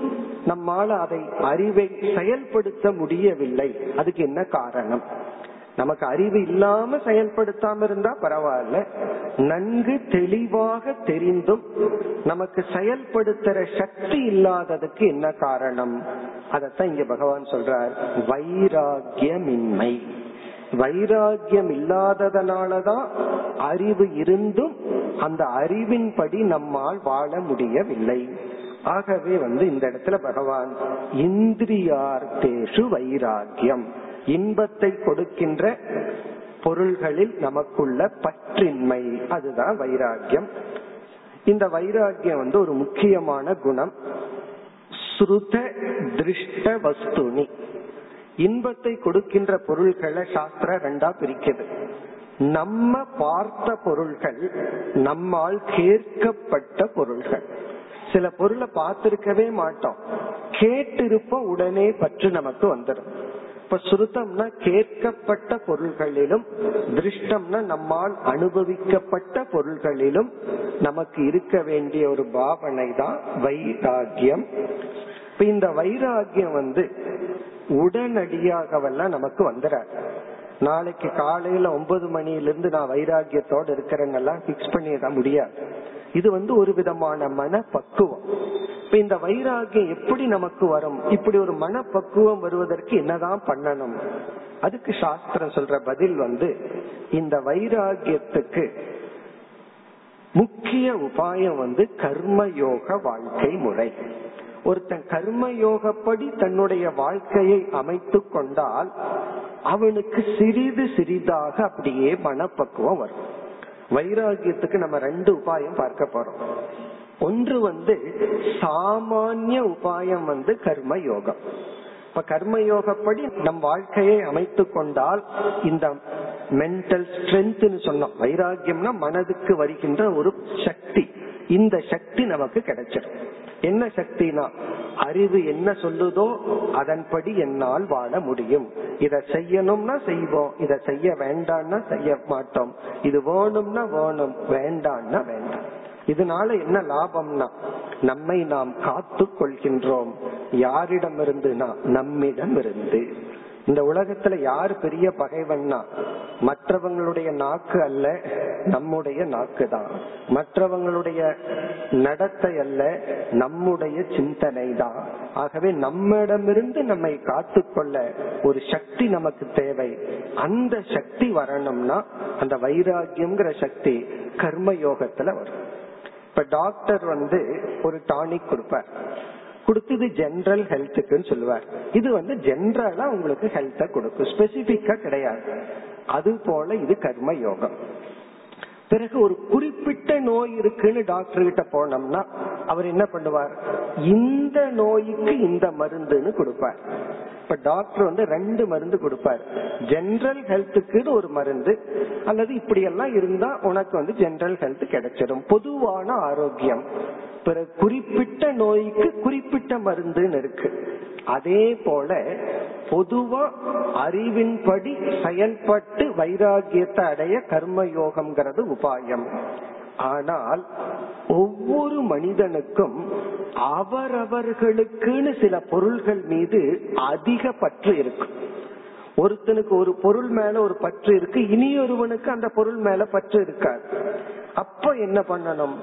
நம்மால அதை அறிவை செயல்படுத்த முடியவில்லை. அதுக்கு என்ன காரணம்? நமக்கு அறிவு இல்லாம செயல்படுத்தாம இருந்தா பரவாயில்ல. நன்கு தெளிவாக தெரிந்தும் நமக்கு செயல்படுத்துற சக்தி இல்லாததுக்கு என்ன காரணம்? அதத்தான் இங்க பகவான் சொல்றார். வைராகியமின்மை வைராகியம் இல்லாததனாலதான் அறிவு இருந்தும் அந்த அறிவின்படி நம்மால் வாழ முடியவில்லை. ஆகவே வந்து இந்த இடத்துல பகவான் இந்திரியார்த்தேஷு வைராகியம் இன்பத்தை கொடுக்கின்ற பொருள்களில் நமக்குள்ள பற்றின்மை. அதுதான் வைராகியம் இந்த வைராகியம் வந்து ஒரு முக்கியமான குணம். ஸ்ருத திருஷ்ட வஸ்துனி. இன்பத்தை கொடுக்கின்ற பொருள்களை சாஸ்திர ரெண்டா பிரிக்குது. நம்ம பார்த்த பொருள்கள் நம்மால் கேட்கப்பட்ட பொருள்கள். சில பொருளை பார்த்திருக்கவே மாட்டோம். கேட்டிருப்போம் உடனே பற்று நமக்கு வந்துடும் இப்ப சுருத்தம்னா கேட்கப்பட்ட பொருள்களிலும் திருஷ்டம்னா நம்மால் அனுபவிக்கப்பட்ட பொருள்களிலும் நமக்கு இருக்க வேண்டிய ஒரு பாவனை தான் வைராகியம் இப்ப இந்த வைராகியம் வந்து உடனடியாகவெல்லாம் நமக்கு வந்துடாது நாளைக்கு காலையில ஒன்பது மணியிலிருந்து நான் வைராகியத்தோட இருக்கிறேன்னெல்லாம் பிக்ஸ் பண்ணிட முடியாது. இது வந்து ஒரு விதமான மன பக்குவம் இப்ப இந்த வைராகியம் எப்படி நமக்கு வரும்? இப்படி ஒரு மன பக்குவம் வருவதற்கு என்னதான் பண்ணணும்? அதுக்கு சாஸ்திரம் சொல்ற பதில் வந்து இந்த வைராகியத்துக்கு முக்கிய உபாயம் வந்து கர்மயோக வாழ்க்கை முறை. ஒருத்தன் கர்மயோகப்படி தன்னுடைய வாழ்க்கையை அமைத்து கொண்டால் அவனுக்கு சிறிது சிறிதாக அப்படியே மனப்பக்குவம் வரும். வைராகியத்துக்கு நம்ம ரெண்டு உபாயம் பார்க்க போறோம். ஒன்று வந்து சாமானிய உபாயம் வந்து கர்ம யோகம். இப்ப கர்மயோகப்படி நம் வாழ்க்கையை அமைத்து கொண்டால் இந்த மென்டல் ஸ்ட்ரென்த்னு சொன்னோம். வைராகியம்னா மனதுக்கு வருகின்ற ஒரு சக்தி. இந்த சக்தி நமக்கு கிடைச்சிடும். என்ன சக்தினா? அறிவு என்ன சொல்லுதோ அதன்படி என்னால் வாழ முடியும். இத செய்யணும்னா செய்வோம். இத செய்ய வேண்டாம்னா செய்ய மாட்டோம். இது வேணும்னா வேணும். வேண்டாம்னா வேண்டாம். இதனால என்ன லாபம்னா நம்மை நாம் காத்து கொள்கின்றோம். யாரிடமிருந்துனா நம்மிடம் இருந்து இந்த உலகத்துல யார் பெரிய பகைவன்னா மற்றவங்களுடைய நாக்கு அல்ல நம்முடைய நாக்கு தான் மற்றவங்களுடைய நடத்தை அல்ல நம்முடைய சிந்தனை தான் ஆகவே நம்மிடமிருந்து நம்மை காத்துக்கொள்ள ஒரு சக்தி நமக்கு தேவை. அந்த சக்தி வரணும்னா அந்த வைராகியம்ங்கிற சக்தி கர்ம யோகத்துல வரும். இப்ப டாக்டர் வந்து ஒரு டானிக் கொடுப்பார். கொடுத்தது ஜென்ரல் ஹெல்த்துக்குன்னு சொல்லுவார். இது வந்து ஜென்ரலா உங்களுக்கு ஹெல்த்த கொடுக்கும். ஸ்பெசிபிக்கா கிடையாது. அது போல இது கர்ம யோகம். பிறகு ஒரு குறிப்பிட்ட நோய் இருக்குன்னு டாக்டர் கிட்ட போனோம்னா அவர் என்ன பண்ணுவார்? இந்த நோய்க்கு இந்த மருந்துன்னு கொடுப்பார். இப்ப டாக்டர் வந்து ரெண்டு மருந்து கொடுப்பார். ஜென்ரல் ஹெல்த்துக்குன்னு ஒரு மருந்து அல்லது இப்படி எல்லாம் இருந்தா உனக்கு வந்து ஜென்ரல் ஹெல்த் கிடைச்சிடும் பொதுவான ஆரோக்கியம். பிறகு குறிப்பிட்ட நோய்க்கு குறிப்பிட்ட மருந்துன்னு இருக்கு. அதே போல பொதுவா அறிவின்படி செயல்பட்டு வைராகியத்தை அடைய கர்மயோகம்ங்கிறது உபாயம். ஆனால் ஒவ்வொரு மனிதனுக்கும் அவரவர்களுக்குன்னு சில பொருள்கள் மீது அதிக பற்று இருக்கும் ஒருத்தனுக்கு ஒரு பொருள் மேல ஒரு பற்று இருக்கு இனியொருவனுக்கு அந்த பொருள் மேல பற்று இருக்காது. அப்ப என்ன பண்ணணும்?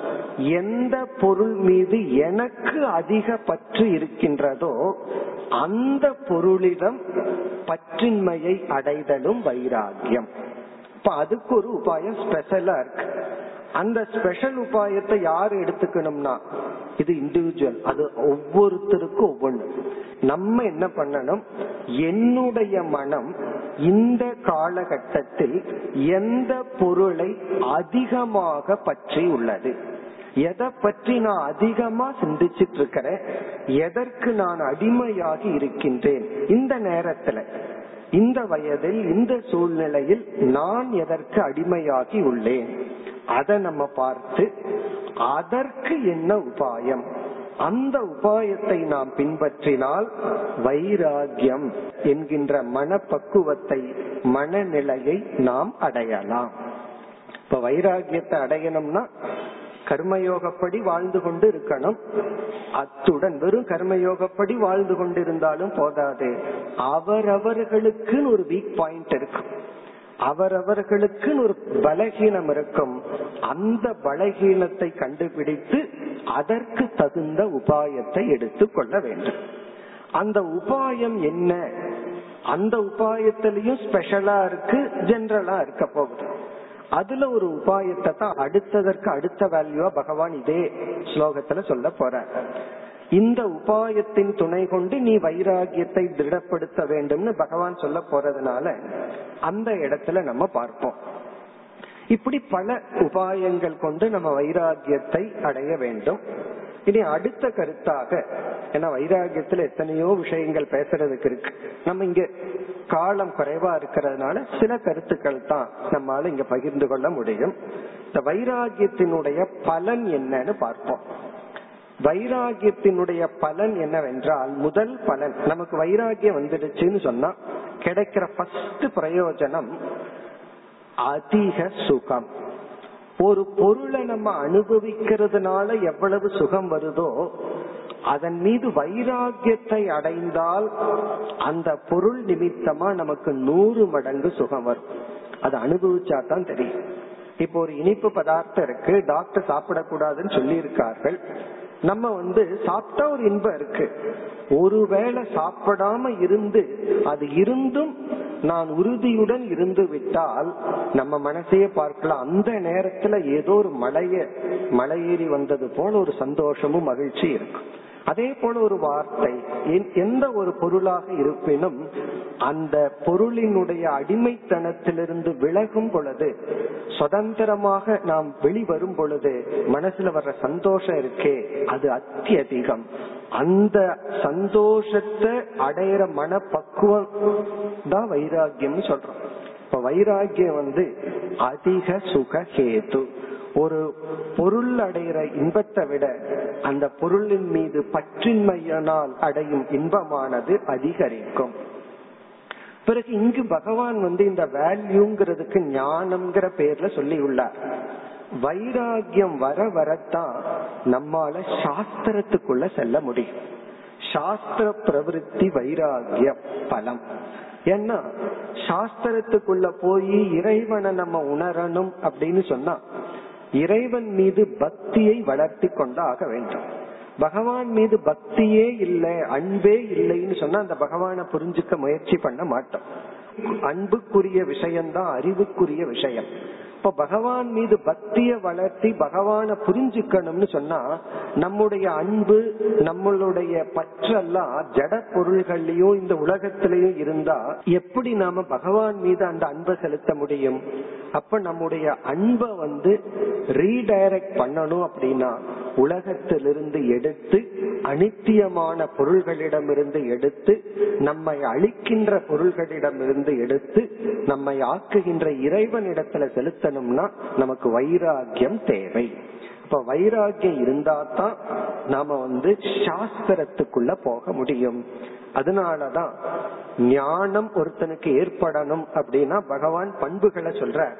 எந்த பொருள் மீது எனக்கு அதிக பற்று இருக்கின்றதோ அந்த பொருளிடம் பற்றின்மையை அடைதலும் வைராகியம் இப்ப அதுக்கு ஒரு உபாயம் ஸ்பெஷலா இருக்கு. அந்த ஸ்பெஷல் உபாயத்தை யார் எடுத்துக்கணும்னா இது இண்டிவிஜுவல் அது ஒவ்வொருத்தருக்கும் ஒவ்வொன்று நம்ம என்ன பண்ணணும்? என்னுடைய மனம் இந்த காலகட்டத்தில் எந்த பொருளை அதிகமாக பற்றி உள்ளது? எதை பற்றி நான் அதிகமா சிந்திச்சிட்டு இருக்கிறேன்? எதற்கு நான் அடிமையாகி இருக்கின்றேன்? இந்த நேரத்துல இந்த வயதில் இந்த சூழ்நிலையில் நான் எதற்கு அடிமையாகி உள்ளேன்? அதை நம்ம பார்த்து அதற்கு என்ன உபாயம்? அந்த உபாயத்தை நாம் பின்பற்றினால் வைராகியம் என்கின்ற மனப்பக்குவத்தை மனநிலையை நாம் அடையலாம். இப்ப வைராகியத்தை அடையணும்னா கர்மயோகப்படி வாழ்ந்து கொண்டு இருக்கணும். அத்துடன் வெறும் கர்மயோகப்படி வாழ்ந்து கொண்டிருந்தாலும் போதாது. அவரவர்களுக்கு ஒரு வீக் பாயிண்ட் இருக்கும் அவரவர்களுக்கு ஒரு பலகீனம் இருக்கும். அந்த பலகீனத்தை கண்டுபிடித்து அதற்கு தகுந்த உபாயத்தை எடுத்துக்கொள்ள வேண்டும். அந்த உபாயம் என்ன? அந்த உபாயத்திலையும் ஸ்பெஷலா இருக்கு ஜென்ரலா இருக்க போகுது. அதுல ஒரு உபாயத்தை தான் அடுத்ததற்கு அடுத்த வேல்யூவா பகவான் இதே ஸ்லோகத்துல சொல்ல போற இந்த உபாயத்தின் துணை கொண்டு நீ வைராகியத்தை திருடப்படுத்த வேண்டும்னு பகவான் சொல்ல போறதுனால அந்த இடத்துல நம்ம பார்ப்போம். இப்படி பல உபாயங்கள் கொண்டு நம்ம வைராகியத்தை அடைய வேண்டும். இனி அடுத்த கருத்தாக ஏன்னா வைராகியத்துல எத்தனையோ விஷயங்கள் பேசுறதுக்கு இருக்கு. நம்ம இங்க காலம் குறைவா இருக்கிறதுனால சில கருத்துக்கள் தான் நம்மால இங்க பகிர்ந்து கொள்ள முடியும். இந்த வைராகியத்தினுடைய பலன் என்னன்னு பார்ப்போம். வைராகியத்தினுடைய பலன் என்னவென்றால் முதல் பலன் நமக்கு வைராகியம் வந்துடுச்சுன்னு சொன்னா கிடைக்கிற ஃபர்ஸ்ட் பிரயோஜனம் அதிக சுகம். ஒரு பொருளை நம்ம அனுபவிக்கிறதுனால எவ்வளவு சுகம் வருதோ அதன் மீது வைராகியத்தை அடைந்தால் அந்த பொருள் நிமித்தமா நமக்கு நூறு மடங்கு சுகம் வரும். அது அனுபவிச்சா தான் தெரியும். இப்போ ஒரு இனிப்பு பதார்த்தம் இருக்கு டாக்டர் சாப்பிடக்கூடாதுன்னு சொல்லி இருக்கார்கள் நம்ம வந்து சாப்பிட்டா ஒரு இன்பம் இருக்கு. ஒருவேளை சாப்பிடாம இருந்து அது இருந்தும் நான் உறுதியுடன் இருந்து விட்டால் நம்ம மனசையே பார்க்கலாம். அந்த நேரத்துல ஏதோ ஒரு மலைய மலையேறி வந்தது போல ஒரு சந்தோஷமும் மகிழ்ச்சி இருக்கும். அதே போல ஒரு வார்த்தை எந்த ஒரு பொருளாக இருப்பினும் அந்த பொருளினுடைய அடிமைத்தனத்திலிருந்து விலகும் பொழுது சுதந்திரமாக நாம் வெளிவரும் பொழுது மனசுல வர்ற சந்தோஷம் இருக்கே அது அத்தியதிகம். அந்த சந்தோஷத்தை அடையிற மனப்பக்குவம் தான் வைராகியம் சொல்றோம். இப்ப வைராகியம் வந்து அதிக சுக கேது ஒரு பொருள் அடைகிற இன்பத்தை விட அந்த பொருளின் மீது பற்றின்மையினால் அடையும் இன்பமானது அதிகரிக்கும். பிறகு இங்கு பகவான் வந்து இந்த வேல்யூங்கிறதுக்கு ஞானம்ங்கிற பேர்ல சொல்லி உள்ளார் வைராகியம் வர வரத்தான் நம்மால சாஸ்திரத்துக்குள்ள செல்ல முடியும். சாஸ்திர பிரவருத்தி வைராகியம் பலம். ஏன்னா சாஸ்திரத்துக்குள்ள போய் இறைவனை நம்ம உணரணும் அப்படின்னு சொன்னா இறைவன் மீது பக்தியை வளர்த்தி கொண்டாக வேண்டும். பகவான் மீது பக்தியே இல்லை அன்பே இல்லைன்னு சொன்னா அந்த பகவானை புரிஞ்சுக்க முயற்சி பண்ண மாட்டோம். அன்புக்குரிய விஷயம்தான் அறிவுக்குரிய விஷயம். இப்ப பகவான் மீது பக்திய வளர்த்தி பகவான புரிஞ்சுக்கணும்னு சொன்னா நம்முடைய அன்பு நம்மளுடைய பற்றெல்லாம் ஜட பொருள்கள்லயும் இந்த உலகத்திலயும் இருந்தா எப்படி நாம பகவான் மீது அந்த அன்பை செலுத்த முடியும்? அப்ப நம்முடைய அன்பை வந்து ரீடைரக்ட் பண்ணணும் அப்படின்னா உலகத்திலிருந்து எடுத்து அனித்தியமான பொருள்களிடமிருந்து எடுத்து நம்மை அழிக்கின்ற பொருள்களிடமிருந்து எடுத்து நம்மை ஆக்குகின்ற இறைவனிடத்துல செலுத்தணும்னா நமக்கு வைராக்கியம் தேவை. இப்ப வைராக்கியம் இருந்தா தான் நாம வந்து சாஸ்திரத்துக்குள்ள போக முடியும். அதனாலதான் ஞானம் ஒருத்தனுக்கு ஏற்படணும் அப்படின்னா பகவான் பண்புகளை சொல்ற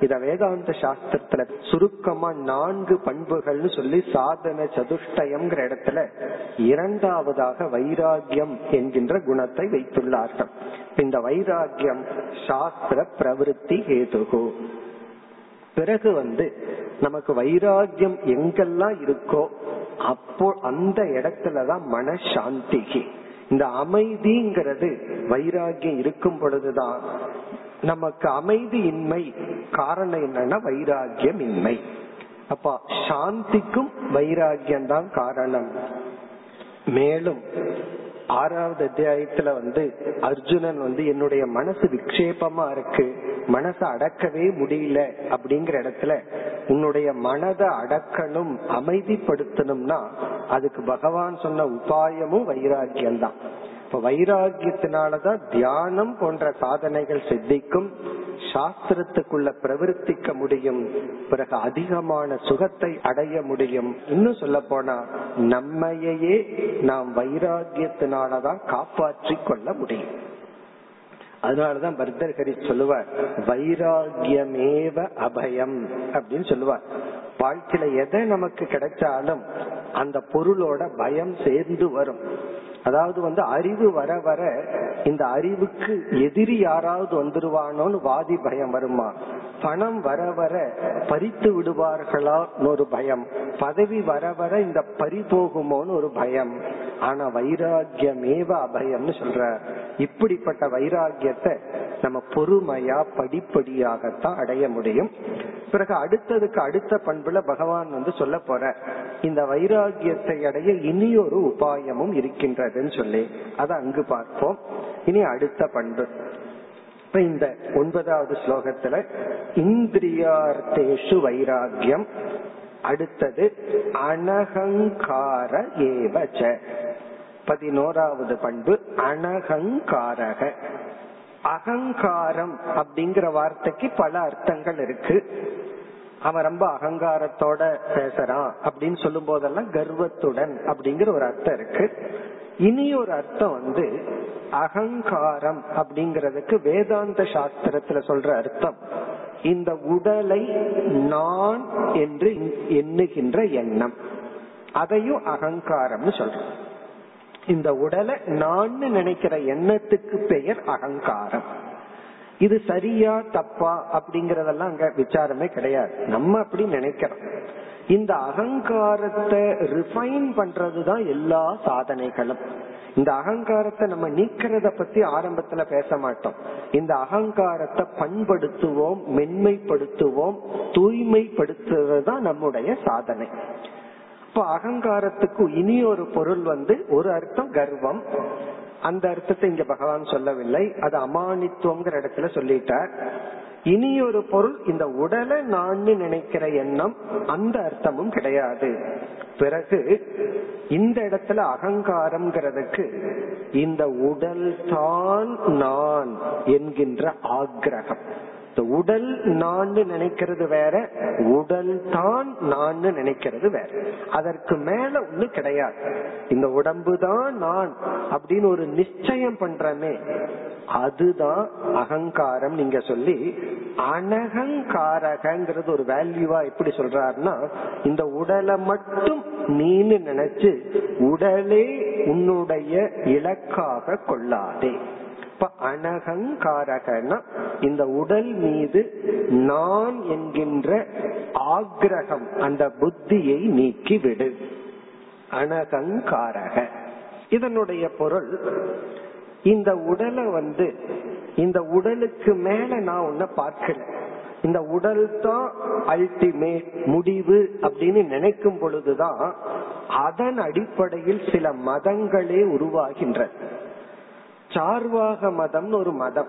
இத வேதாந்த சாஸ்திரத்துல சுருக்கமா நான்கு பண்புகள்னு சொல்லி சாதன சதுஷ்டயம்ங்கிற இடத்துல இரண்டாவதாக வைராகியம் என்கின்ற குணத்தை வைத்துள்ளார்கள். இந்த வைராகியம் சாஸ்திர பிரவருத்தி ஹேதுகு. பிறகு வந்து நமக்கு வைராகியம் எங்கெல்லாம் இருக்கோ அப்போ அந்த இடத்துலதான் மனசாந்திகி. இந்த அமைதிங்கிறது வைராகியம் இருக்கும் பொழுதுதான் நமக்கு அமைதி இன்மை காரணம் என்னன்னா வைராகியம் இன்மை அப்ப சாந்திக்கும் வைராகியம் தான் காரணம். மேலும் ஆறாவது அத்தியாயத்துல வந்து அர்ஜுனன் வந்து என்னுடைய மனசு விக்ஷேபமா இருக்கு. மனசை அடக்கவே முடியல அப்படிங்கிற இடத்துல உன்னுடைய மனதை அடக்கணும் அமைதிப்படுத்தணும்னா அதுக்கு பகவான் சொன்ன உபாயமும் வைராக்கியம் தான் இப்ப வைராகியத்தினாலதான் தியானம் போன்ற சாதனைகள் சித்திக்கும் சாஸ்திரத்துக்குள்ள பிரவர்த்திக்க முடியும் பிறகு அதிகமான சுகத்தை அடைய முடியும். இன்னும் சொல்ல போனா நம்மையே நாம் வைராகியத்தினாலதான் காப்பாற்றி கொள்ள முடியும். அதனாலதான் பர்தர்கரி சொல்லுவார் வைராகியமேவ அபயம் அப்படின்னு சொல்லுவார். வாழ்க்கையில எதை நமக்கு கிடைச்சாலும் அந்த பொருளோட பயம் சேர்ந்து வரும். அதாவது வந்து அறிவு வர வர இந்த அறிவுக்கு எதிரி யாராவது வந்துருவானோன்னு வாதி பயம் வருமா? பணம் வர வர பறித்து விடுவார்களா ஒரு பயம்? பதவி வர வர இந்த பறி போகுமோன்னு ஒரு பயம். ஆனா வைராகியமேவ அபயம்னு சொல்ற இப்படிப்பட்ட வைராகியத்தை நம்ம பொறுமையா படிப்படியாகத்தான் அடைய முடியும். பிறகு அடுத்ததுக்கு அடுத்த பண்புல பகவான் வந்து சொல்ல போற இந்த வைராகியத்தை அடைய இனியொரு உபாயமும் இருக்கின்றதுன்னு சொல்லி. அதை அங்கு பார்ப்போம். இனி அடுத்த பண்பு. இப்ப இந்த ஒன்பதாவது ஸ்லோகத்துல இந்திரியார்த்தேஷு வைராகியம் அடுத்தது அனகங்கார ஏவச்ச. பதினோராவது பண்பு அனகங்காரக. அகங்காரம் அப்படிங்கிற வார்த்தைக்கு பல அர்த்தங்கள் இருக்கு. அவன் ரொம்ப அகங்காரத்தோட பேசுறான் அப்படின்னு சொல்லும் போதெல்லாம் கர்வத்துடன் அப்படிங்கிற ஒரு அர்த்தம் இருக்கு. இனி ஒரு அர்த்தம் வந்து அகங்காரம் அப்படிங்கறதுக்கு வேதாந்த சாஸ்திரத்துல சொல்ற அர்த்தம் இந்த உடலை நான் என்று எண்ணுகின்ற எண்ணம். அதையும் அகங்காரம்னு சொல்றோம். இந்த உடலை நான் நினைக்கிற எண்ணத்துக்கு பெயர் அகங்காரம். இது சரியா தப்பா அப்படிங்கறதெல்லாம் அங்க விசாரமே கிடையாது. நம்ம அப்படி நினைக்கிறோம். இந்த அகங்காரத்தை ரிஃபைன் பண்றதுதான் எல்லா சாதனைகளும். இந்த அகங்காரத்தை நம்ம நீக்கிறத பத்தி ஆரம்பத்துல பேச மாட்டோம். இந்த அகங்காரத்தை பண்படுத்துவோம் மென்மைப்படுத்துவோம் தூய்மைப்படுத்துவது தான் நம்முடைய சாதனை. இப்ப அகங்காரத்துக்கு இனி ஒரு பொருள் வந்து ஒரு அர்த்தம் கர்வம். அந்த அர்த்தத்தை இங்க பகவான் சொல்லவில்லை. அது அமானித்துவங்கிற இடத்துல சொல்லிட்டார். இனி ஒரு பொருள் இந்த உடலை நான் நினைக்கிற எண்ணம் அந்த அர்த்தமும் கிடையாது. பிறகு இந்த இடத்துல அகங்காரம்ங்கிறதுக்கு இந்த உடல் தான் நான் என்கின்ற ஆக்ரகம் உடல் நான் நினைக்கிறது வேற உடல் தான் நான் நினைக்கிறது வேற. அதற்கு மேல ஒண்ணு கிடையாது. இந்த உடம்பு தான் நான் அப்படின்னு ஒரு நிச்சயம் பண்றமே அதுதான் அகங்காரம் நீங்க சொல்லி அனகங்காரகங்கிறது ஒரு வேல்யூவா எப்படி சொல்றாருன்னா இந்த உடலை மட்டும் நீன்னு நினைச்சு உடலே உன்னுடைய இலக்காக கொள்ளாதே. இப்ப அனகங்காரகன இந்த உடல் மீது நான் என்கின்ற ஆக்ரகம் அந்த புத்தியை நீக்கி விடு அனகங்காரக. இதனுடைய பொருள் இந்த உடலை வந்து இந்த உடலுக்கு மேல நான் ஒன்ன பார்க்கல. இந்த உடல் தான் அல்டிமேட் முடிவு அப்படின்னு நினைக்கும் பொழுதுதான் அதன் அடிப்படையில் சில மதங்களே உருவாகின்றன. சார்வாக மதம்னு ஒரு மதம்.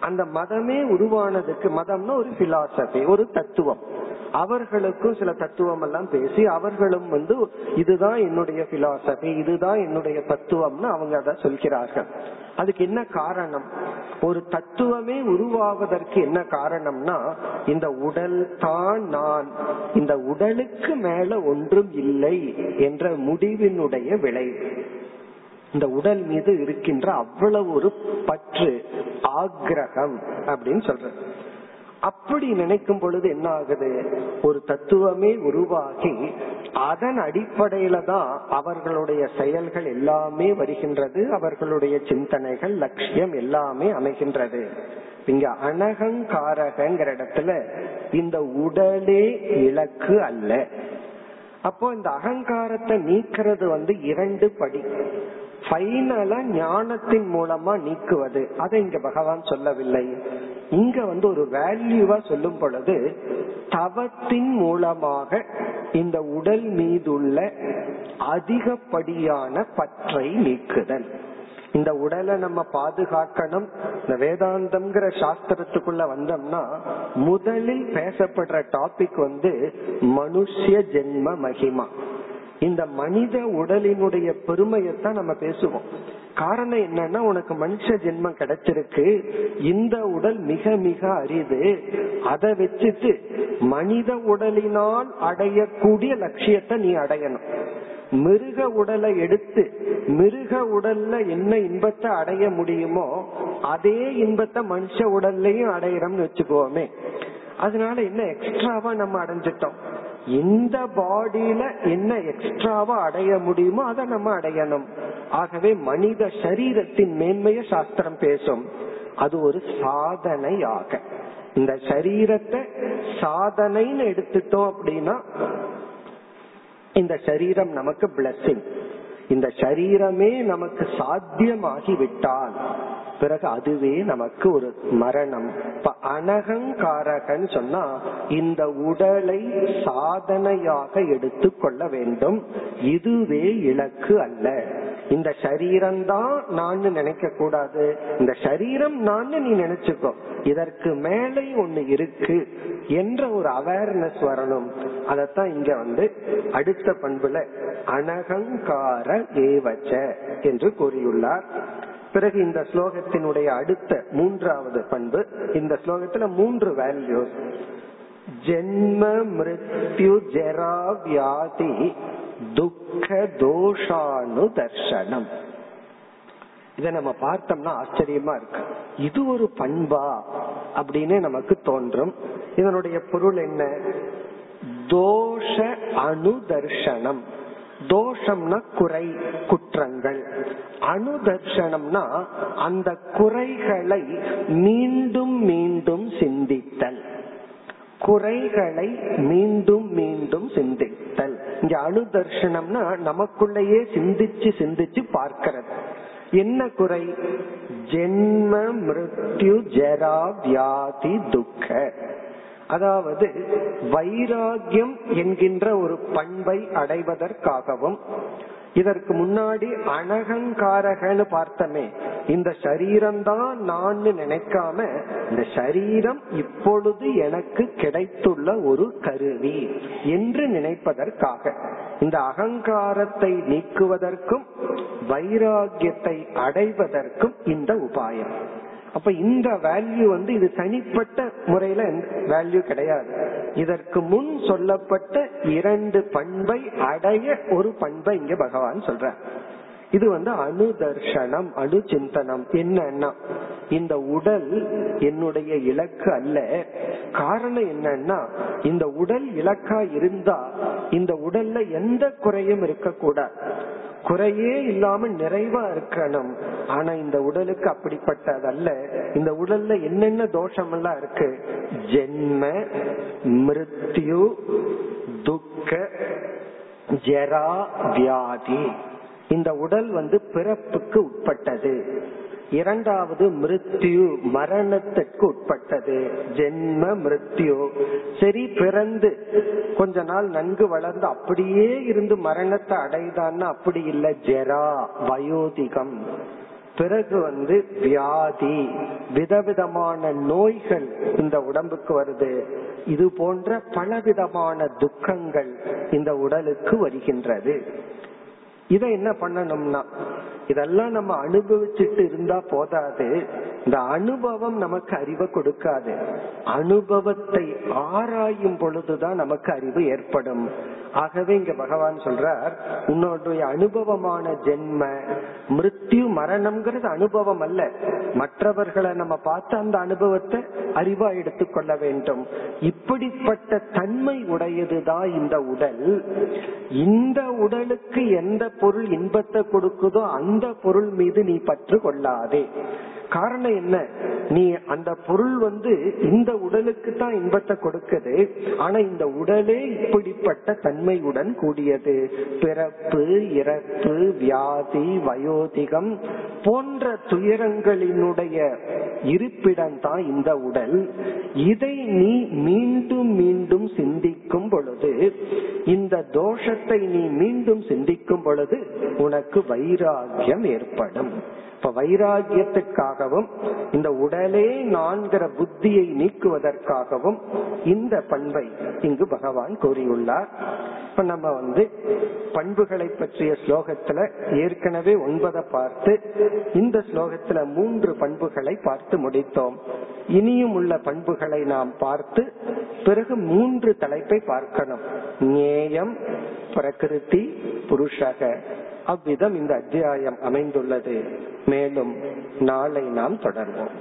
அந்த மதமே உருவானதுக்கு மதம்னா ஒரு பிலாசபி ஒரு தத்துவம். அவர்களுக்கும் சில தத்துவம் எல்லாம் பேசி அவர்களும் வந்து இதுதான் என்னுடைய பிலாசபி இதுதான் என்னுடைய தத்துவம்னு அவங்க அதை சொல்கிறார்கள். அதுக்கு என்ன காரணம்? ஒரு தத்துவமே உருவாவதற்கு என்ன காரணம்னா இந்த உடல் தான் நான் இந்த உடலுக்கு மேல ஒன்றும் இல்லை என்ற முடிவினுடைய விளைவு. இந்த உடல் மீது இருக்கின்ற அவ்வளவு ஒரு பற்று ஆக்ரகம் அப்படின்னு சொல்ற அப்படி நினைக்கும் பொழுது என்ன ஆகுது ஒரு தத்துவமே உருவாகி அதன் அடிப்படையில தான் அவர்களுடைய செயல்கள் எல்லாமே வருகின்றது அவர்களுடைய சிந்தனைகள் லட்சியம் எல்லாமே அமைகின்றது. இங்க அனகங்காரகங்கிற இடத்துல இந்த உடலே இலக்கு அல்ல. அப்போ இந்த அகங்காரத்தை நீக்கிறது வந்து இரண்டு படி. ஃபைனலா ஞானத்தின் மூலமா நீக்குவது. அதை இங்க பகவான் சொல்லவில்லை. இங்க வந்து ஒரு வேல்யூவா சொல்லும் பொழுது தவத்தின் மூலமாக இந்த உடல் மீதுள்ள அதிகப்படியான பற்றை நீக்குதல். இந்த உடலை நம்ம பாதுகாக்கணும். இந்த வேதாந்தம்ங்கிற சாஸ்திரத்துக்குள்ள வந்தோம்னா முதலில் பேசப்படுற டாபிக் வந்து மனுஷ ஜென்ம மகிமா. இந்த மனித உடலினுடைய பெருமையத்தான் நம்ம பேசுவோம். காரணம் என்னன்னா உனக்கு மனுஷ ஜென்மம் கிடைச்சிருக்கு. இந்த உடல் மிக மிக அரிது. அதை வச்சுட்டு மனித உடலினால் அடையக்கூடிய லட்சியத்தை நீ அடையணும். மிருக உடலை எடுத்து மிருக உடல்ல என்ன இன்பத்தை அடைய முடியுமோ அதே இன்பத்தை மனுஷ உடல்லையும் அடையிறோம்னு வச்சுக்கோமே. அதனால என்ன எக்ஸ்ட்ராவா நம்ம அடைஞ்சிட்டோம். இந்த பாடியில என்ன எக்ஸ்ட்ராவா அடைய முடியுமோ அதை நம்ம அடையணும். ஆகவே மனித சரீரத்தின் மேன்மைய சாஸ்திரம் பேசும். அது ஒரு சாதனையாக. இந்த சரீரத்தை சாதனைன்னு எடுத்துட்டோம் அப்படின்னா இந்த சரீரம் நமக்கு பிளஸிங் இந்த சரீரமே நமக்கு சாத்தியமாகி விட்டால் பிறகு அதுவே நமக்கு ஒரு மரணம். இப்ப அனகங்காரகன் சொன்னா இந்த உடலை சாதனையாக எடுத்து கொள்ள வேண்டும். இதுவே இலக்கு அல்ல. இந்த சரீரம் தான் நான் நினைக்க கூடாது. இந்த சரீரம் நான் நீ நினைச்சுக்கோ. இதற்கு மேலே ஒண்ணு இருக்கு என்ற ஒரு அவேர்னஸ் வரணும். அதத்தான் இங்க வந்து அடுத்த பண்புல அனகங்கார ஏவச்ச என்று கூறியுள்ளார். பிறகு இந்த ஸ்லோகத்தினுடைய அடுத்த மூன்றாவது பண்பு இந்த ஸ்லோகத்துல மூன்று வேல்யூஸ் ஜென்ம மிருத்யு ஜெரா வியாதி துக்க தோஷானு தர்ஷனம். இத நம்ம பார்த்தோம்னா ஆச்சரியமா இருக்கு. இது ஒரு பண்பா அப்படின்னு நமக்கு தோன்றும். இதனுடைய பொருள் என்ன? தோஷ அனுதர்ஷனம். தோஷம்னா குறை குற்றங்கள். அனுதர்ஷனம்னா அந்த குறைகளை மீண்டும் மீண்டும் சிந்தித்தல். குறைகளை மீண்டும் மீண்டும் சிந்தித்தல். இங்க அணுதர்ஷனம்னா நமக்குள்ளேயே சிந்திச்சு சிந்திச்சு பார்க்கிறது. என்ன குறை? ஜென்ம மிருத்யு ஜரா வியாதி துக்க. அதாவது வைராகியம் என்கின்ற ஒரு பண்பை அடைவதற்காகவும் இதற்கு முன்னாடி அனகங்காரகன்னு பார்த்தமே இந்த சரீரம்தான் நான் நினைக்காம இந்த சரீரம் இப்பொழுது எனக்கு கிடைத்துள்ள ஒரு கருவி என்று நினைப்பதற்காக இந்த அகங்காரத்தை நீக்குவதற்கும் வைராகியத்தை அடைவதற்கும் இந்த உபாயம். அப்ப இந்த வேல்யூ வந்து இது தனிப்பட்ட முறையில வேல்யூ கிடையாது. இதற்கு முன் சொல்லப்பட்ட இரண்டு பண்பை அடைய ஒரு பண்பை இங்க பகவான் சொல்ற இது வந்து அணுதர்ஷனம் அணுச்சிந்தனம் என்னன்னா இந்த உடல் என்னுடைய இலக்கு அல்ல. காரணம் என்னன்னா இந்த உடல் இலக்கா இருந்தா இந்த உடல்ல எந்த குறையும் இருக்கக்கூடாது. குறையே இல்லாம நிறைவா இருக்கணும். ஆனா இந்த உடலுக்கு அப்படிப்பட்டதல்ல. இந்த உடல்ல என்னென்ன தோஷம் எல்லாம் இருக்கு? ஜென்ம மிருத்யு துக்க ஜரா வியாதி. இந்த உடல் வந்து பிறப்புக்கு உட்பட்டது. இரண்டாவது மிருத்யு மரணத்திற்கு உட்பட்டது. ஜென்ம மிருத்யு. சரி பிறந்து கொஞ்ச நாள் நன்கு வளர்ந்து அப்படியே இருந்து மரணத்தை அடைதான்னா அப்படி இல்லை. ஜெரா வயோதிகம். பிறகு வந்து வியாதி. விதவிதமான நோய்கள் இந்த உடம்புக்கு வருது. இது போன்ற பலவிதமான துக்கங்கள் இந்த உடலுக்கு வருகின்றது. இதை என்ன பண்ணணும்னா இதெல்லாம் நம்ம அனுபவிச்சுட்டு இருந்தா போதாது. இந்த அனுபவம் நமக்கு அறிவை கொடுக்காது. அனுபவத்தை ஆராயும் பொழுதுதான் நமக்கு அறிவு ஏற்படும். ஆகவே இங்க பகவான் சொல்றார் உன்னுடைய அனுபவமான ஜென்ம மிருத்யு மரணம்ங்கிறது அனுபவம் அல்ல. மற்றவர்களை நம்ம பார்த்து அந்த அனுபவத்தை அறிவா எடுத்துக்கொள்ள வேண்டும். இப்படிப்பட்ட தன்மை உடையதுதான் இந்த உடல். இந்த உடலுக்கு எந்த பொருள் இன்பத்தை கொடுக்குதோ அந்த பொருள் மீது நீ பற்று கொள்ளாதே. காரணம் என்ன? நீ அந்த பொருள் வந்து இந்த உடலுக்கு தான் இன்பத்தை கொடுக்குது. ஆனா இந்த உடலே இப்படிப்பட்ட தன்மையுடன் கூடியது. பிறப்பு இறப்பு வியாதி வயோதிகம் போன்ற துயரங்களினுடைய இருப்பிடம் தான் இந்த உடல். இதை நீ மீண்டும் மீண்டும் சிந்திக்கும் பொழுது இந்த தோஷத்தை நீ மீண்டும் சிந்திக்கும் பொழுது உனக்கு வைராகியம் ஏற்படும். இப்ப வைராகியத்துக்காகவும் இந்த உடலே நான்கிற புத்தியை நீக்குவதற்காகவும் இந்த பண்பை இங்கு பகவான் கூறியுள்ளார். இப்ப நம்ம வந்து பண்புகளை பற்றிய ஸ்லோகத்துல ஏற்கனவே ஒன்பதை பார்த்து இந்த ஸ்லோகத்துல மூன்று பண்புகளை பார்த்து முடித்தோம். இனியும் உள்ள பண்புகளை நாம் பார்த்து பிறகு மூன்று தலைப்பை பார்க்கணும். நேயம் பிரகிருதி புருஷக. அவ்விதம் இந்த அத்தியாயம் அமைந்துள்ளது. மேலும் நாளை நாம் தொடர்வோம்.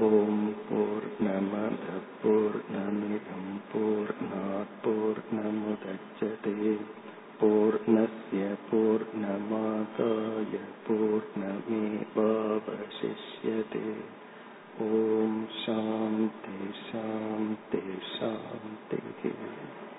ஓம் போர் நமத போர் நமிதம் போர் போர் நமுதச்சதே பூர்ணய பூர்ணமாதாய பூர்ணமேவாவசிஷ்யதே. ஓம் சாந்தி சாந்தி சாந்தி.